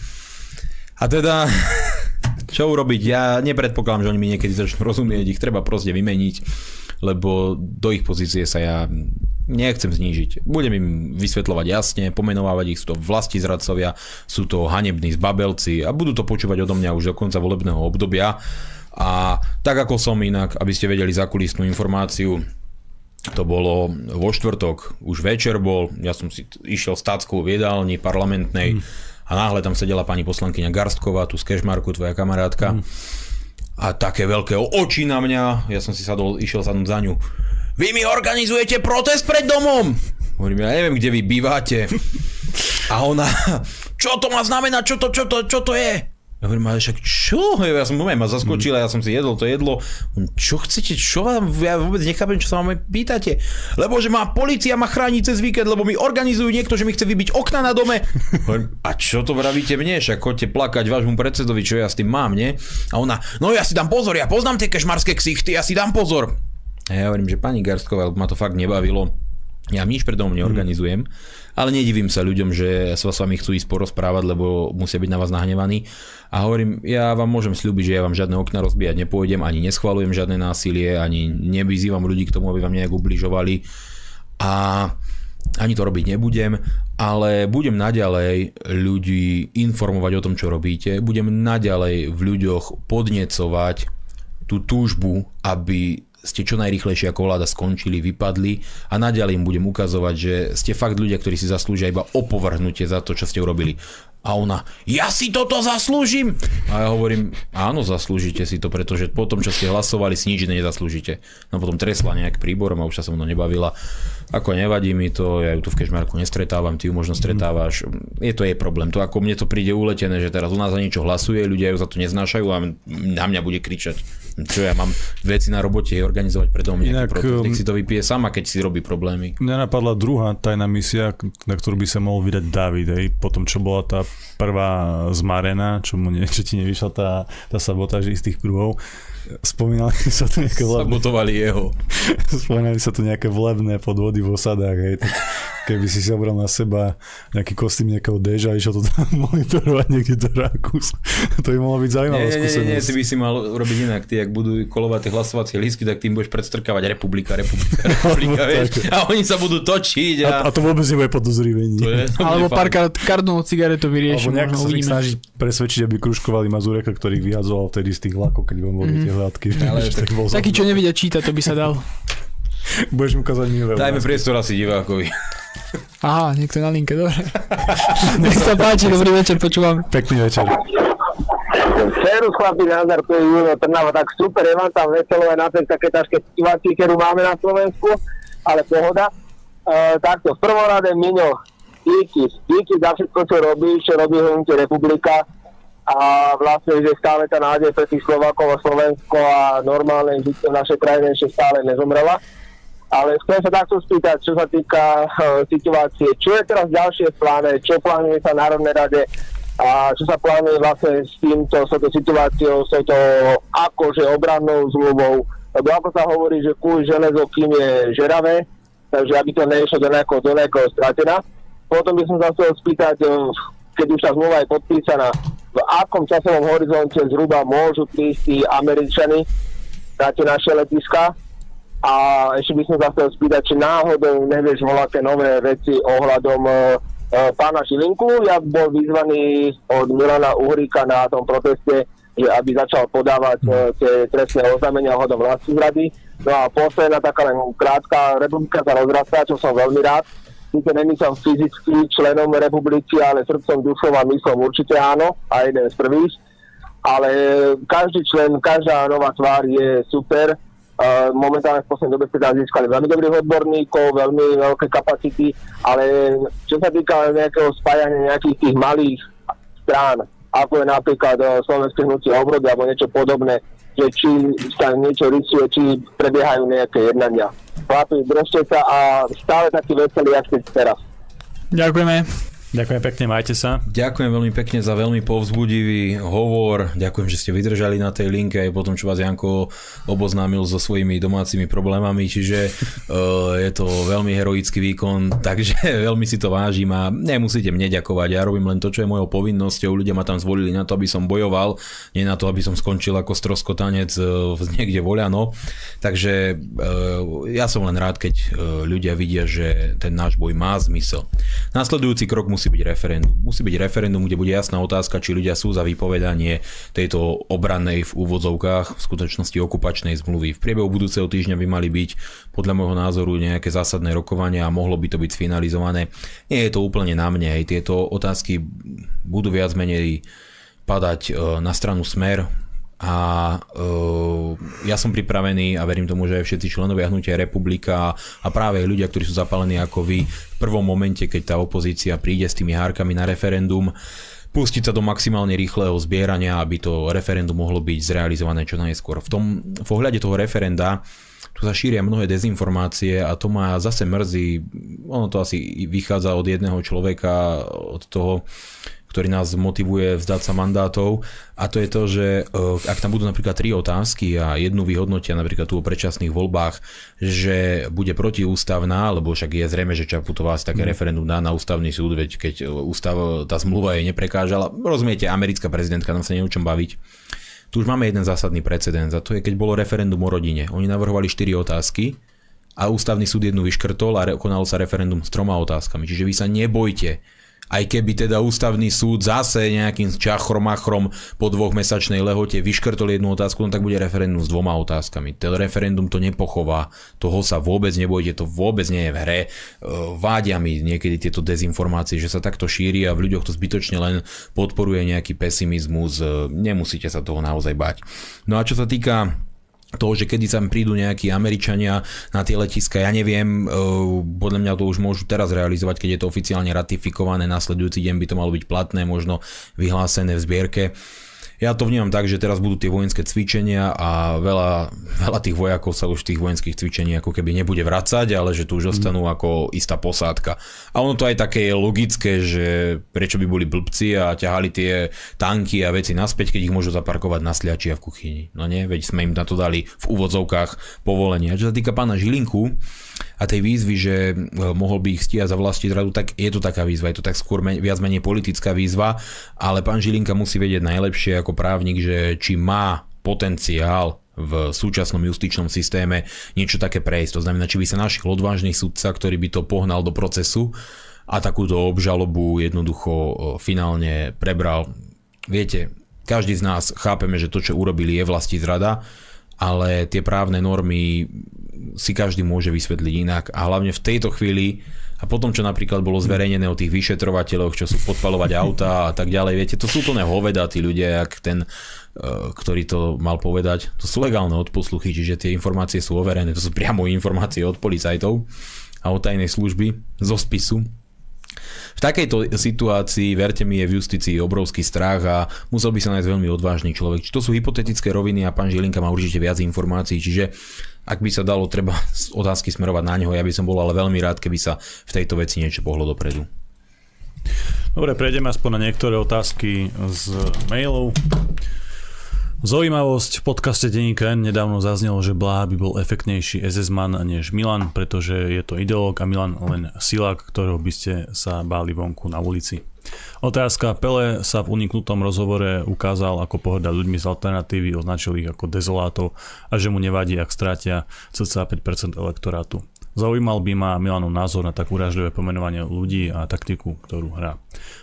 A teda, čo urobiť? Ja nepredpokladám, že oni mi niekedy začnú rozumieť, ich treba proste vymeniť lebo do ich pozície sa ja nechcem znížiť. Budem im vysvetľovať jasne, pomenovávať ich, sú to vlasti zradcovia, sú to hanební zbabelci a budú to počúvať odo mňa už do konca volebného obdobia. A tak ako som inak, aby ste vedeli zakulisnú informáciu, to bolo vo štvrtok, už večer bol, ja som si išiel s táckou v jedálni parlamentnej mm. A náhle tam sedela pani poslankyňa Garstková, tu z Kešmarku, tvoja kamarátka. Mm a také veľké oči na mňa. Ja som si sadol, išiel sadnúť za ňu. Vy mi organizujete protest pred domom? Hovorím, ja neviem, kde vy bývate. A ona čo to má znamenať, čo to, čo to, čo to je? Ja hovorím, ale však čo? Ja som moment ma zaskočil a ja som si jedol to jedlo. Čo chcete, čo vám, ja vôbec nechápem, čo sa vám pýtate. Lebo že má policia ma chráni cez víkend, lebo mi organizujú niekto, že mi chce vybiť okna na dome. A čo to vravíte mne? Však chodte plakať vášmu predsedovi, čo ja s tým mám, nie? A ona, no ja si dám pozor, ja poznám tie kešmarské ksichty, ja si dám pozor. A ja hovorím, že pani Garsková, ma to fakt nebavilo. Ja nič pred domom neorganizujem, mm. Ale nedivím sa ľuďom, že sa s vami chcú ísť porozprávať, lebo musia byť na vás nahnevaní. A hovorím, ja vám môžem slúbiť, že ja vám žiadne okna rozbíjať nepôjdem, ani neschvalujem žiadne násilie, ani nevyzývam ľudí k tomu, aby vám nejak ubližovali. A ani to robiť nebudem, ale budem naďalej ľudí informovať o tom, čo robíte. Budem naďalej v ľuďoch podnecovať tú túžbu, aby ste čo najrychlejšie ako vláda skončili, vypadli a naďalej im budem ukazovať, že ste fakt ľudia, ktorí si zaslúžia iba opovrhnutie za to, čo ste urobili. A ona, ja si toto zaslúžim. A ja hovorím, áno, zaslúžite si to, pretože po tom, čo ste hlasovali, si nič nezaslúžite. No potom tresla nejak príborom a už sa so mnou nebavila. Ako nevadí mi to, ja ju tu v Kešmarku nestretávam, ty ju možno stretávaš. Je to jej problém. To ako mne to príde uletené, že teraz u nás za niečo hlasuje, ľudia ju za to neznášajú a na mňa bude kričať. Čo ja mám veci na robote organizovať predo mňa Inak, protest, um, si to vypije sama, keď si robí problémy. Mňa napadla druhá tajná misia, na ktorú by sa mohol vydať David, hej, po tom, čo bola tá prvá zmarená, čo mu nie, čo ti nevyšla tá, tá sabotáž istých kruhov spomínali sa tu nejaké vlebné... Sabotovali jeho. spomínali sa tu nejaké vlebné podvody v osadách, hej. Tak keby si si obral na seba nejaký kostým nejakého deža a išiel to tam monitorovať niekde do Rakús. to by mohlo byť zaujímavá nie, skúsenosť. Nie, nie, ty by si mal robiť inak. Ty, ak budú kolovať tie hlasovacie lístky, tak tým budeš predstrkávať republika, republika, republika, vieš. A oni sa budú točiť. A, a, a to vôbec nebude podozrivenie. To je, to Alebo párkrát kardnou cigaretu vyrieši. Alebo nejak sa ich snaží presvedčiť, aby kružkovali Mazureka, ktorých vyhadzoval vtedy z tých vlakov, keď boli mm-hmm. tie hľadky. Ale tak taký, čo nevidia čítať, to by sa dal. Budeš mu kazať milé. Dajme priestor asi divákovi. Aha, niekto na linke, dobre. Nech sa páči, dobrý večer, počúvam. Pekný večer. Serus chlapi, nazdar, to je Juno Trnava, tak super, je vám tam veselo aj na tej také ťažké situácii, ktorú máme na Slovensku, ale pohoda. Uh, takto, v prvom rade Miňo, díky, díky za všetko, čo robíš, čo robí Hnutie republika a vlastne, že stále tá nádej pre tých Slovákov a Slovensko a normálne že v našej krajine ešte stále nezomrela. Ale chcem sa takto spýtať, čo sa týka uh, situácie. Čo je teraz ďalšie v pláne? Čo plánuje sa Národnej rade? A čo sa plánuje vlastne s týmto, s touto situáciou, s touto akože obrannou zmluvou? Lebo ako sa hovorí, že kúž železo, kým je žeravé, takže aby to nešlo do nejakého, do nejakého stratená. Potom by som sa chcel spýtať, e, keď už tá zmluva je podpísaná, v akom časovom horizonte zhruba môžu prísť Američany na tie naše letiska, a ešte by som sa chcel spýtať, či náhodou nevieš voľaké nové veci ohľadom uh, pána Šilinku. Ja bol vyzvaný od Milana Uhríka na tom proteste, že aby začal podávať uh, tie trestné oznámenia ohľadom vlastných rady. No a posledná taká len krátka republika sa rozrastá, čo som veľmi rád. Sice není som fyzicky členom republiky, ale srdcom, dušom a myslom určite áno, a jeden z prvých. Ale každý člen, každá nová tvár je super momentálne v poslednej dobe teda získali veľmi dobrých odborníkov, veľmi veľké kapacity, ale čo sa týka nejakého spájania nejakých tých malých strán, ako je napríklad uh, Slovenské hnutie obrody alebo niečo podobné, že či sa niečo rysuje, či prebiehajú nejaké jednania. Chlapi, držte sa a stále taký veselý, ako teraz. Ďakujeme. Ďakujem pekne, majte sa. Ďakujem veľmi pekne za veľmi povzbudivý hovor. Ďakujem, že ste vydržali na tej linke aj potom, čo vás Janko oboznámil so svojimi domácimi problémami, čiže uh, je to veľmi heroický výkon, takže veľmi si to vážim a nemusíte mne ďakovať. Ja robím len to, čo je mojou povinnosťou. Ľudia ma tam zvolili na to, aby som bojoval, nie na to, aby som skončil ako stroskotanec uh, niekde voľano. Takže uh, ja som len rád, keď ľudia vidia, že ten náš boj má zmysel. Nasledujúci krok musí byť referendum. Musí byť referendum, kde bude jasná otázka, či ľudia sú za vypovedanie tejto obrannej v úvodzovkách v skutočnosti okupačnej zmluvy. V priebehu budúceho týždňa by mali byť podľa môjho názoru nejaké zásadné rokovania a mohlo by to byť sfinalizované. Nie je to úplne na mne, aj tieto otázky budú viac menej padať e, na stranu smer, a uh, ja som pripravený a verím tomu, že aj všetci členovia Hnutia Republika a práve ľudia, ktorí sú zapálení ako vy v prvom momente, keď tá opozícia príde s tými hárkami na referendum, pustiť sa do maximálne rýchleho zbierania, aby to referendum mohlo byť zrealizované čo najskôr. V, tom, v ohľade toho referenda tu sa šíria mnohé dezinformácie a to ma zase mrzí. Ono to asi vychádza od jedného človeka, od toho ktorý nás motivuje vzdať sa mandátov a to je to, že e, ak tam budú napríklad tri otázky a jednu vyhodnotia napríklad tu o predčasných voľbách, že bude protiústavná, lebo však je zrejme, že Čaputová si také mm. referendum dá na ústavný súd, veď keď e, ústav, tá zmluva jej neprekážala. Rozumiete, americká prezidentka, nám sa neviem baviť. Tu už máme jeden zásadný precedens a to je, keď bolo referendum o rodine. Oni navrhovali štyri otázky a ústavný súd jednu vyškrtol a konalo sa referendum s troma otázkami. Čiže vy sa nebojte aj keby teda ústavný súd zase nejakým čachromachrom po dvochmesačnej lehote vyškrtol jednu otázku, no tak bude referendum s dvoma otázkami. Ten referendum to nepochová, toho sa vôbec nebojte, to vôbec nie je v hre. Vádia mi niekedy tieto dezinformácie, že sa takto šíri a v ľuďoch to zbytočne len podporuje nejaký pesimizmus, nemusíte sa toho naozaj bať. No a čo sa týka to, že kedy sa prídu nejakí Američania na tie letiska, ja neviem, e, podľa mňa to už môžu teraz realizovať, keď je to oficiálne ratifikované, nasledujúci deň by to malo byť platné, možno vyhlásené v zbierke. Ja to vnímam tak, že teraz budú tie vojenské cvičenia a veľa, veľa tých vojakov sa už tých vojenských cvičení ako keby nebude vracať, ale že tu už ostanú mm. ako istá posádka. A ono to aj také je logické, že prečo by boli blbci a ťahali tie tanky a veci naspäť, keď ich môžu zaparkovať na sliači a v kuchyni. No nie, veď sme im na to dali v úvodzovkách povolenie. A čo sa týka pána Žilinku, a tej výzvy, že e, mohol by ich stíhať za vlasti zradu, tak je to taká výzva, je to tak skôr viac menej politická výzva, ale pán Žilinka musí vedieť najlepšie ako právnik, že či má potenciál v súčasnom justičnom systéme niečo také prejsť. To znamená, či by sa našiel odvážny sudca, ktorý by to pohnal do procesu a takúto obžalobu jednoducho e, finálne prebral. Viete, každý z nás chápeme, že to, čo urobili, je vlasti zrada, ale tie právne normy si každý môže vysvetliť inak a hlavne v tejto chvíli a potom, čo napríklad bolo zverejnené o tých vyšetrovateľoch, čo sú podpalovať auta a tak ďalej, viete, to sú plné hoveda tí ľudia, jak ten, e, ktorý to mal povedať. To sú legálne odposluchy, čiže tie informácie sú overené, to sú priamo informácie od policajtov a od tajnej služby zo spisu. V takejto situácii, verte mi, je v justícii obrovský strach a musel by sa nájsť veľmi odvážny človek. Či to sú hypotetické roviny a pán Žilinka má určite viac informácií, čiže ak by sa dalo treba otázky smerovať na neho, ja by som bol ale veľmi rád, keby sa v tejto veci niečo pohlo dopredu. Dobre, prejdeme aspoň na niektoré otázky z mailov. Zaujímavosť v podcaste Deníka N nedávno zaznelo, že Blaha by bol efektnejší SS-man než Milan, pretože je to ideológ a Milan len silák, ktorého by ste sa báli vonku na ulici. Otázka. Pele sa v uniknutom rozhovore ukázal, ako pohrda ľuďmi z alternatívy, označil ich ako dezolátov a že mu nevadí, ak strátia cca 5% elektorátu. Zaujímal by ma Milanov názor na tak uražlivé pomenovanie ľudí a taktiku, ktorú hrá.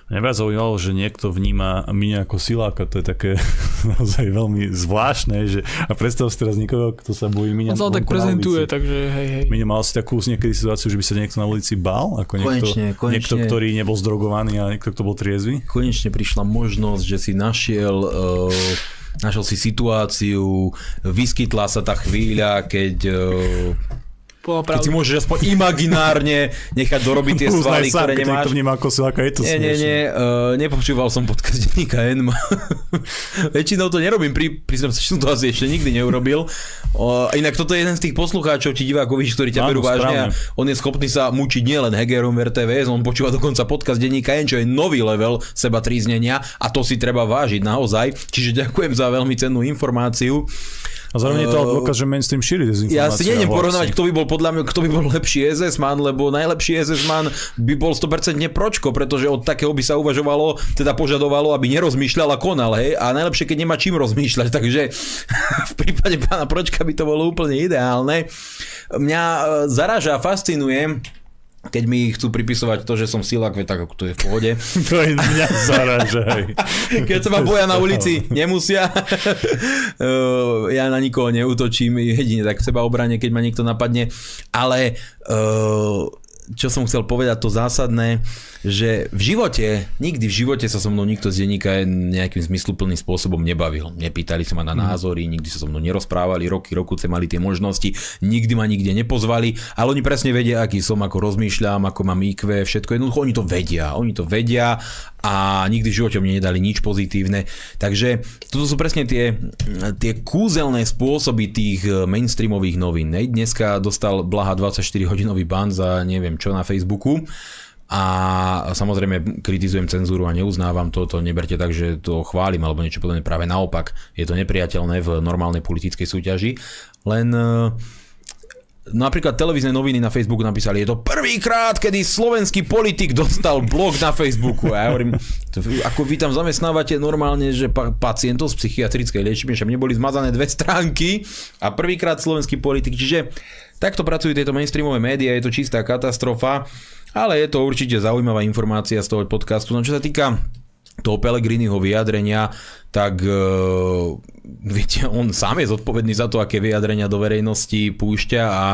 Mňa viac zaujímalo, že niekto vníma Miňa ako siláka, to je také naozaj veľmi zvláštne, že a predstav si teraz niekoho, kto sa bojí Miňa. On sa tak prezentuje, takže hej, hej. Miňa mal si takú niekedy situáciu, že by sa niekto na ulici bál, ako niekto, konečne, konečne. niekto, ktorý nebol zdrogovaný a niekto, kto bol triezvy? Konečne prišla možnosť, že si našiel uh našiel si situáciu, vyskytla sa tá chvíľa, keď uh, keď si môžeš aspoň imaginárne nechať dorobiť tie svaly, ktoré nemáš. to vníma ako siláka, je to Nie, nie, nie, uh, nepočúval som podcast denníka N. Väčšinou to nerobím, pri, priznám sa, že som to asi ešte nikdy neurobil. Uh, inak toto je jeden z tých poslucháčov, či divákov, víš, ktorí ťa berú vážne a on je schopný sa mučiť nielen Hegerom v RTVS, on počúva dokonca podcast denníka N, čo je nový level seba tríznenia a to si treba vážiť naozaj. Čiže ďakujem za veľmi cennú informáciu. A zároveň je to dôkaz, že mainstream šíri dezinformácie. Ja si nejdem porovnávať, kto by bol podľa mňa, kto by bol lepší SS man, lebo najlepší SS man by bol 100% pročko, pretože od takého by sa uvažovalo, teda požadovalo, aby nerozmýšľal a konal, hej, a najlepšie, keď nemá čím rozmýšľať, takže v prípade pána Pročka by to bolo úplne ideálne. Mňa e, zaraža, fascinuje, keď mi chcú pripisovať to, že som silák, tak to je v pohode. to je mňa zaražaj. keď sa ma boja na ulici, nemusia. ja na nikoho neutočím, jedine tak v seba obrane, keď ma niekto napadne. Ale uh, čo som chcel povedať, to zásadné, že v živote, nikdy v živote sa so mnou nikto z denníka nejakým zmysluplným spôsobom nebavil. Nepýtali sa ma na názory, nikdy sa so mnou nerozprávali, roky, rokuce mali tie možnosti, nikdy ma nikde nepozvali, ale oni presne vedia, aký som, ako rozmýšľam, ako mám IQ, všetko jednoducho, oni to vedia, oni to vedia a nikdy v živote mne nedali nič pozitívne. Takže toto sú presne tie, tie kúzelné spôsoby tých mainstreamových novín. Dneska dostal Blaha 24 hodinový ban za neviem čo na Facebooku a samozrejme kritizujem cenzúru a neuznávam to, to neberte tak, že to chválim alebo niečo podobné, práve naopak je to nepriateľné v normálnej politickej súťaži, len uh, napríklad televízne noviny na Facebooku napísali, je to prvýkrát, kedy slovenský politik dostal blog na Facebooku. A ja hovorím, ako vy tam zamestnávate normálne, že pa- pacientov z psychiatrickej liečby, že mne boli zmazané dve stránky a prvýkrát slovenský politik. Čiže takto pracujú tieto mainstreamové médiá, je to čistá katastrofa, ale je to určite zaujímavá informácia z toho podcastu. No čo sa týka toho Pelegriniho vyjadrenia, tak uh, viete, on sám je zodpovedný za to, aké vyjadrenia do verejnosti púšťa a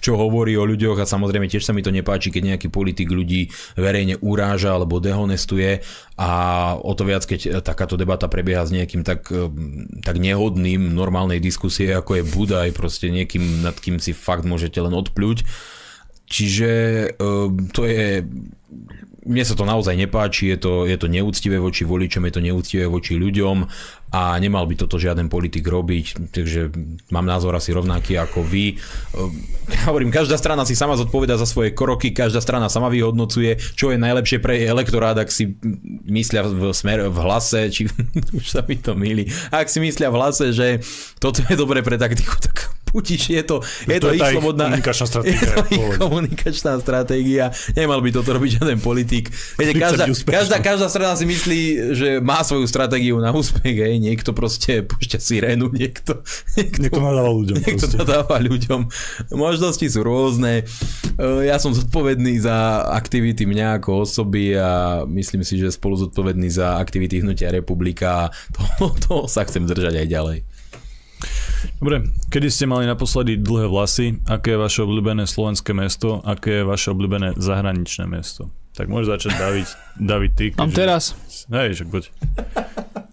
čo hovorí o ľuďoch a samozrejme tiež sa mi to nepáči, keď nejaký politik ľudí verejne uráža alebo dehonestuje a o to viac, keď takáto debata prebieha s nejakým tak, e, tak nehodným normálnej diskusie, ako je Budaj, proste niekým, nad kým si fakt môžete len odpľuť. Čiže uh, to je mne sa to naozaj nepáči, je to, je to neúctivé voči voličom, je to neúctivé voči ľuďom a nemal by toto žiaden politik robiť, takže mám názor asi rovnaký ako vy. Ja hovorím, každá strana si sama zodpoveda za svoje kroky, každá strana sama vyhodnocuje, čo je najlepšie pre elektorát, ak si myslia v, smer, v hlase, či už sa mi to milí, ak si myslia v hlase, že toto je dobré pre taktiku, tak Putíš, je to, je to, to ich slobodná... komunikačná stratégia. Je to ich komunikačná stratégia. Nemal by toto robiť žiaden politik. Viete, každá, každá, každá strana si myslí, že má svoju stratégiu na úspech. Hej. Niekto proste púšťa sirénu, niekto... Niekto, niekto nadáva ľuďom. Niekto proste. nadáva ľuďom. Možnosti sú rôzne. E, ja som zodpovedný za aktivity mňa ako osoby a myslím si, že spolu zodpovedný za aktivity Hnutia republika toho, toho sa chcem držať aj ďalej. Dobre, kedy ste mali naposledy dlhé vlasy? Aké je vaše obľúbené slovenské mesto? Aké je vaše obľúbené zahraničné mesto? Tak môžeš začať David, David ty. Mám teraz. Hej, však poď.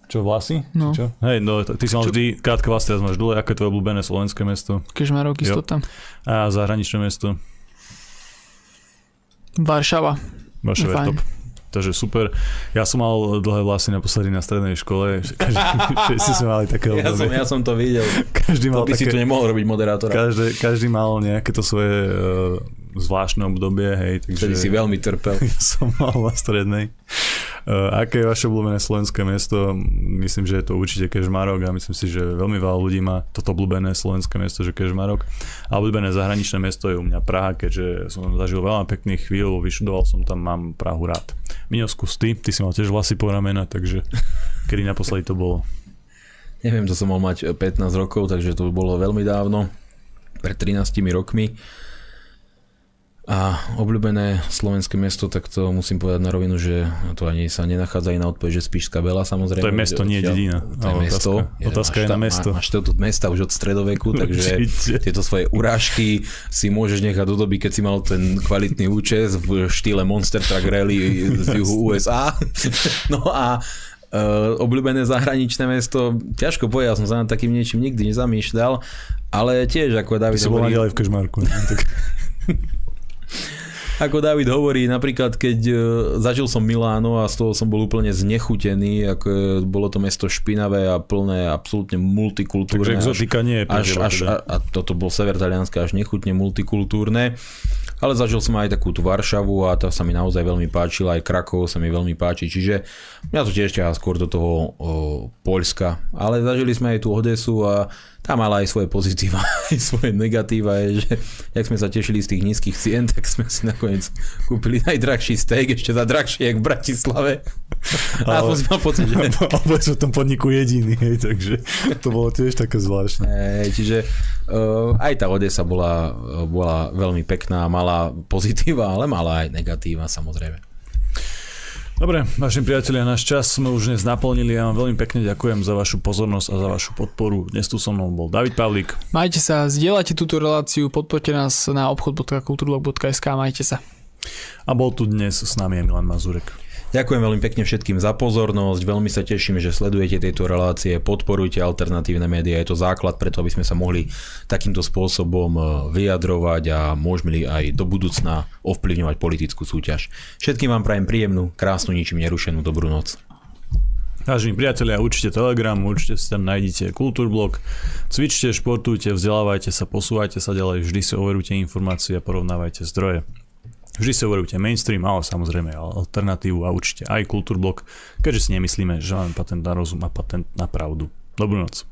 Čo, vlasy? No. Čo? Hej, no, ty si mal vždy krátke vlasy, teraz máš dlhé. Aké je tvoje obľúbené slovenské mesto? Kežmarok, istota. A zahraničné mesto? Varšava. Varšava je top. Takže super. Ja som mal dlhé vlasy naposledy na strednej škole. Každý, všetci sme mali také ja som, ja som to videl. Každý mal to by také, si tu nemohol robiť moderátora. Každý, každý mal nejaké to svoje uh, zvláštne obdobie. Hej, takže, Vtedy si veľmi trpel. Ja som mal na strednej. Uh, aké je vaše obľúbené slovenské mesto? Myslím, že je to určite Kežmarok a myslím si, že veľmi veľa ľudí má toto obľúbené slovenské mesto, že Kežmarok. A obľúbené zahraničné mesto je u mňa Praha, keďže som zažil veľa pekných chvíľ, vyštudoval som tam, mám Prahu rád. Miňo, skús ty, ty si mal tiež vlasy po ramena, takže kedy naposledy to bolo? Neviem, to som mal mať 15 rokov, takže to bolo veľmi dávno, pred 13 rokmi. A obľúbené slovenské mesto, tak to musím povedať na rovinu, že to ani sa nenachádza aj na odpoveď, že Spišská Bela samozrejme. To je mesto, nie dedina. To je mesto. Otázka, otázka je na mesto. Máš to tu mesta už od stredoveku, takže tieto svoje urážky si môžeš nechať do doby, keď si mal ten kvalitný účes v štýle Monster Truck Rally z juhu USA. No a Uh, obľúbené zahraničné mesto, ťažko povedať, som sa nad takým niečím nikdy nezamýšľal, ale tiež ako David... Si bol v Kežmarku. Ako David hovorí, napríklad keď uh, zažil som Miláno a z toho som bol úplne znechutený, ako bolo to mesto špinavé a plné absolútne multikultúrne. Takže exotika nie je až, až, teda. a, a toto bol sever Talianska až nechutne multikultúrne. Ale zažil som aj takú tú Varšavu a tá sa mi naozaj veľmi páčila, aj Krakov sa mi veľmi páči, čiže mňa to tiež ťahá skôr do toho o, Poľska. Ale zažili sme aj tú Odesu a tá mala aj svoje pozitíva, aj svoje negatíva, je, že jak sme sa tešili z tých nízkych cien, tak sme si nakoniec kúpili najdrahší steak, ešte za drahšie, jak v Bratislave. A ale, mal pocit, že... Alebo sme v tom podniku jediný, hej, takže to bolo tiež také zvláštne. Ej, čiže uh, aj tá Odesa bola, bola veľmi pekná, mala pozitíva, ale mala aj negatíva samozrejme. Dobre, vaši priatelia, náš čas sme už dnes naplnili. Ja vám veľmi pekne ďakujem za vašu pozornosť a za vašu podporu. Dnes tu so mnou bol David Pavlík. Majte sa, zdieľajte túto reláciu, podporte nás na obchod.kulturblog.sk, majte sa. A bol tu dnes s nami Milan Mazurek. Ďakujem veľmi pekne všetkým za pozornosť, veľmi sa teším, že sledujete tieto relácie, podporujte alternatívne médiá, je to základ preto, aby sme sa mohli takýmto spôsobom e, vyjadrovať a môžeme aj do budúcna ovplyvňovať politickú súťaž. Všetkým vám prajem príjemnú, krásnu, ničím nerušenú dobrú noc. Vážení priatelia, určite Telegram, určite si tam nájdete Kultúrblog, cvičte, športujte, vzdelávajte sa, posúvajte sa ďalej, vždy si overujte informácie a porovnávajte zdroje. Vždy si uverujte mainstream, ale samozrejme alternatívu a určite aj kultúrblok, keďže si nemyslíme, že máme patent na rozum a patent na pravdu. Dobrú noc.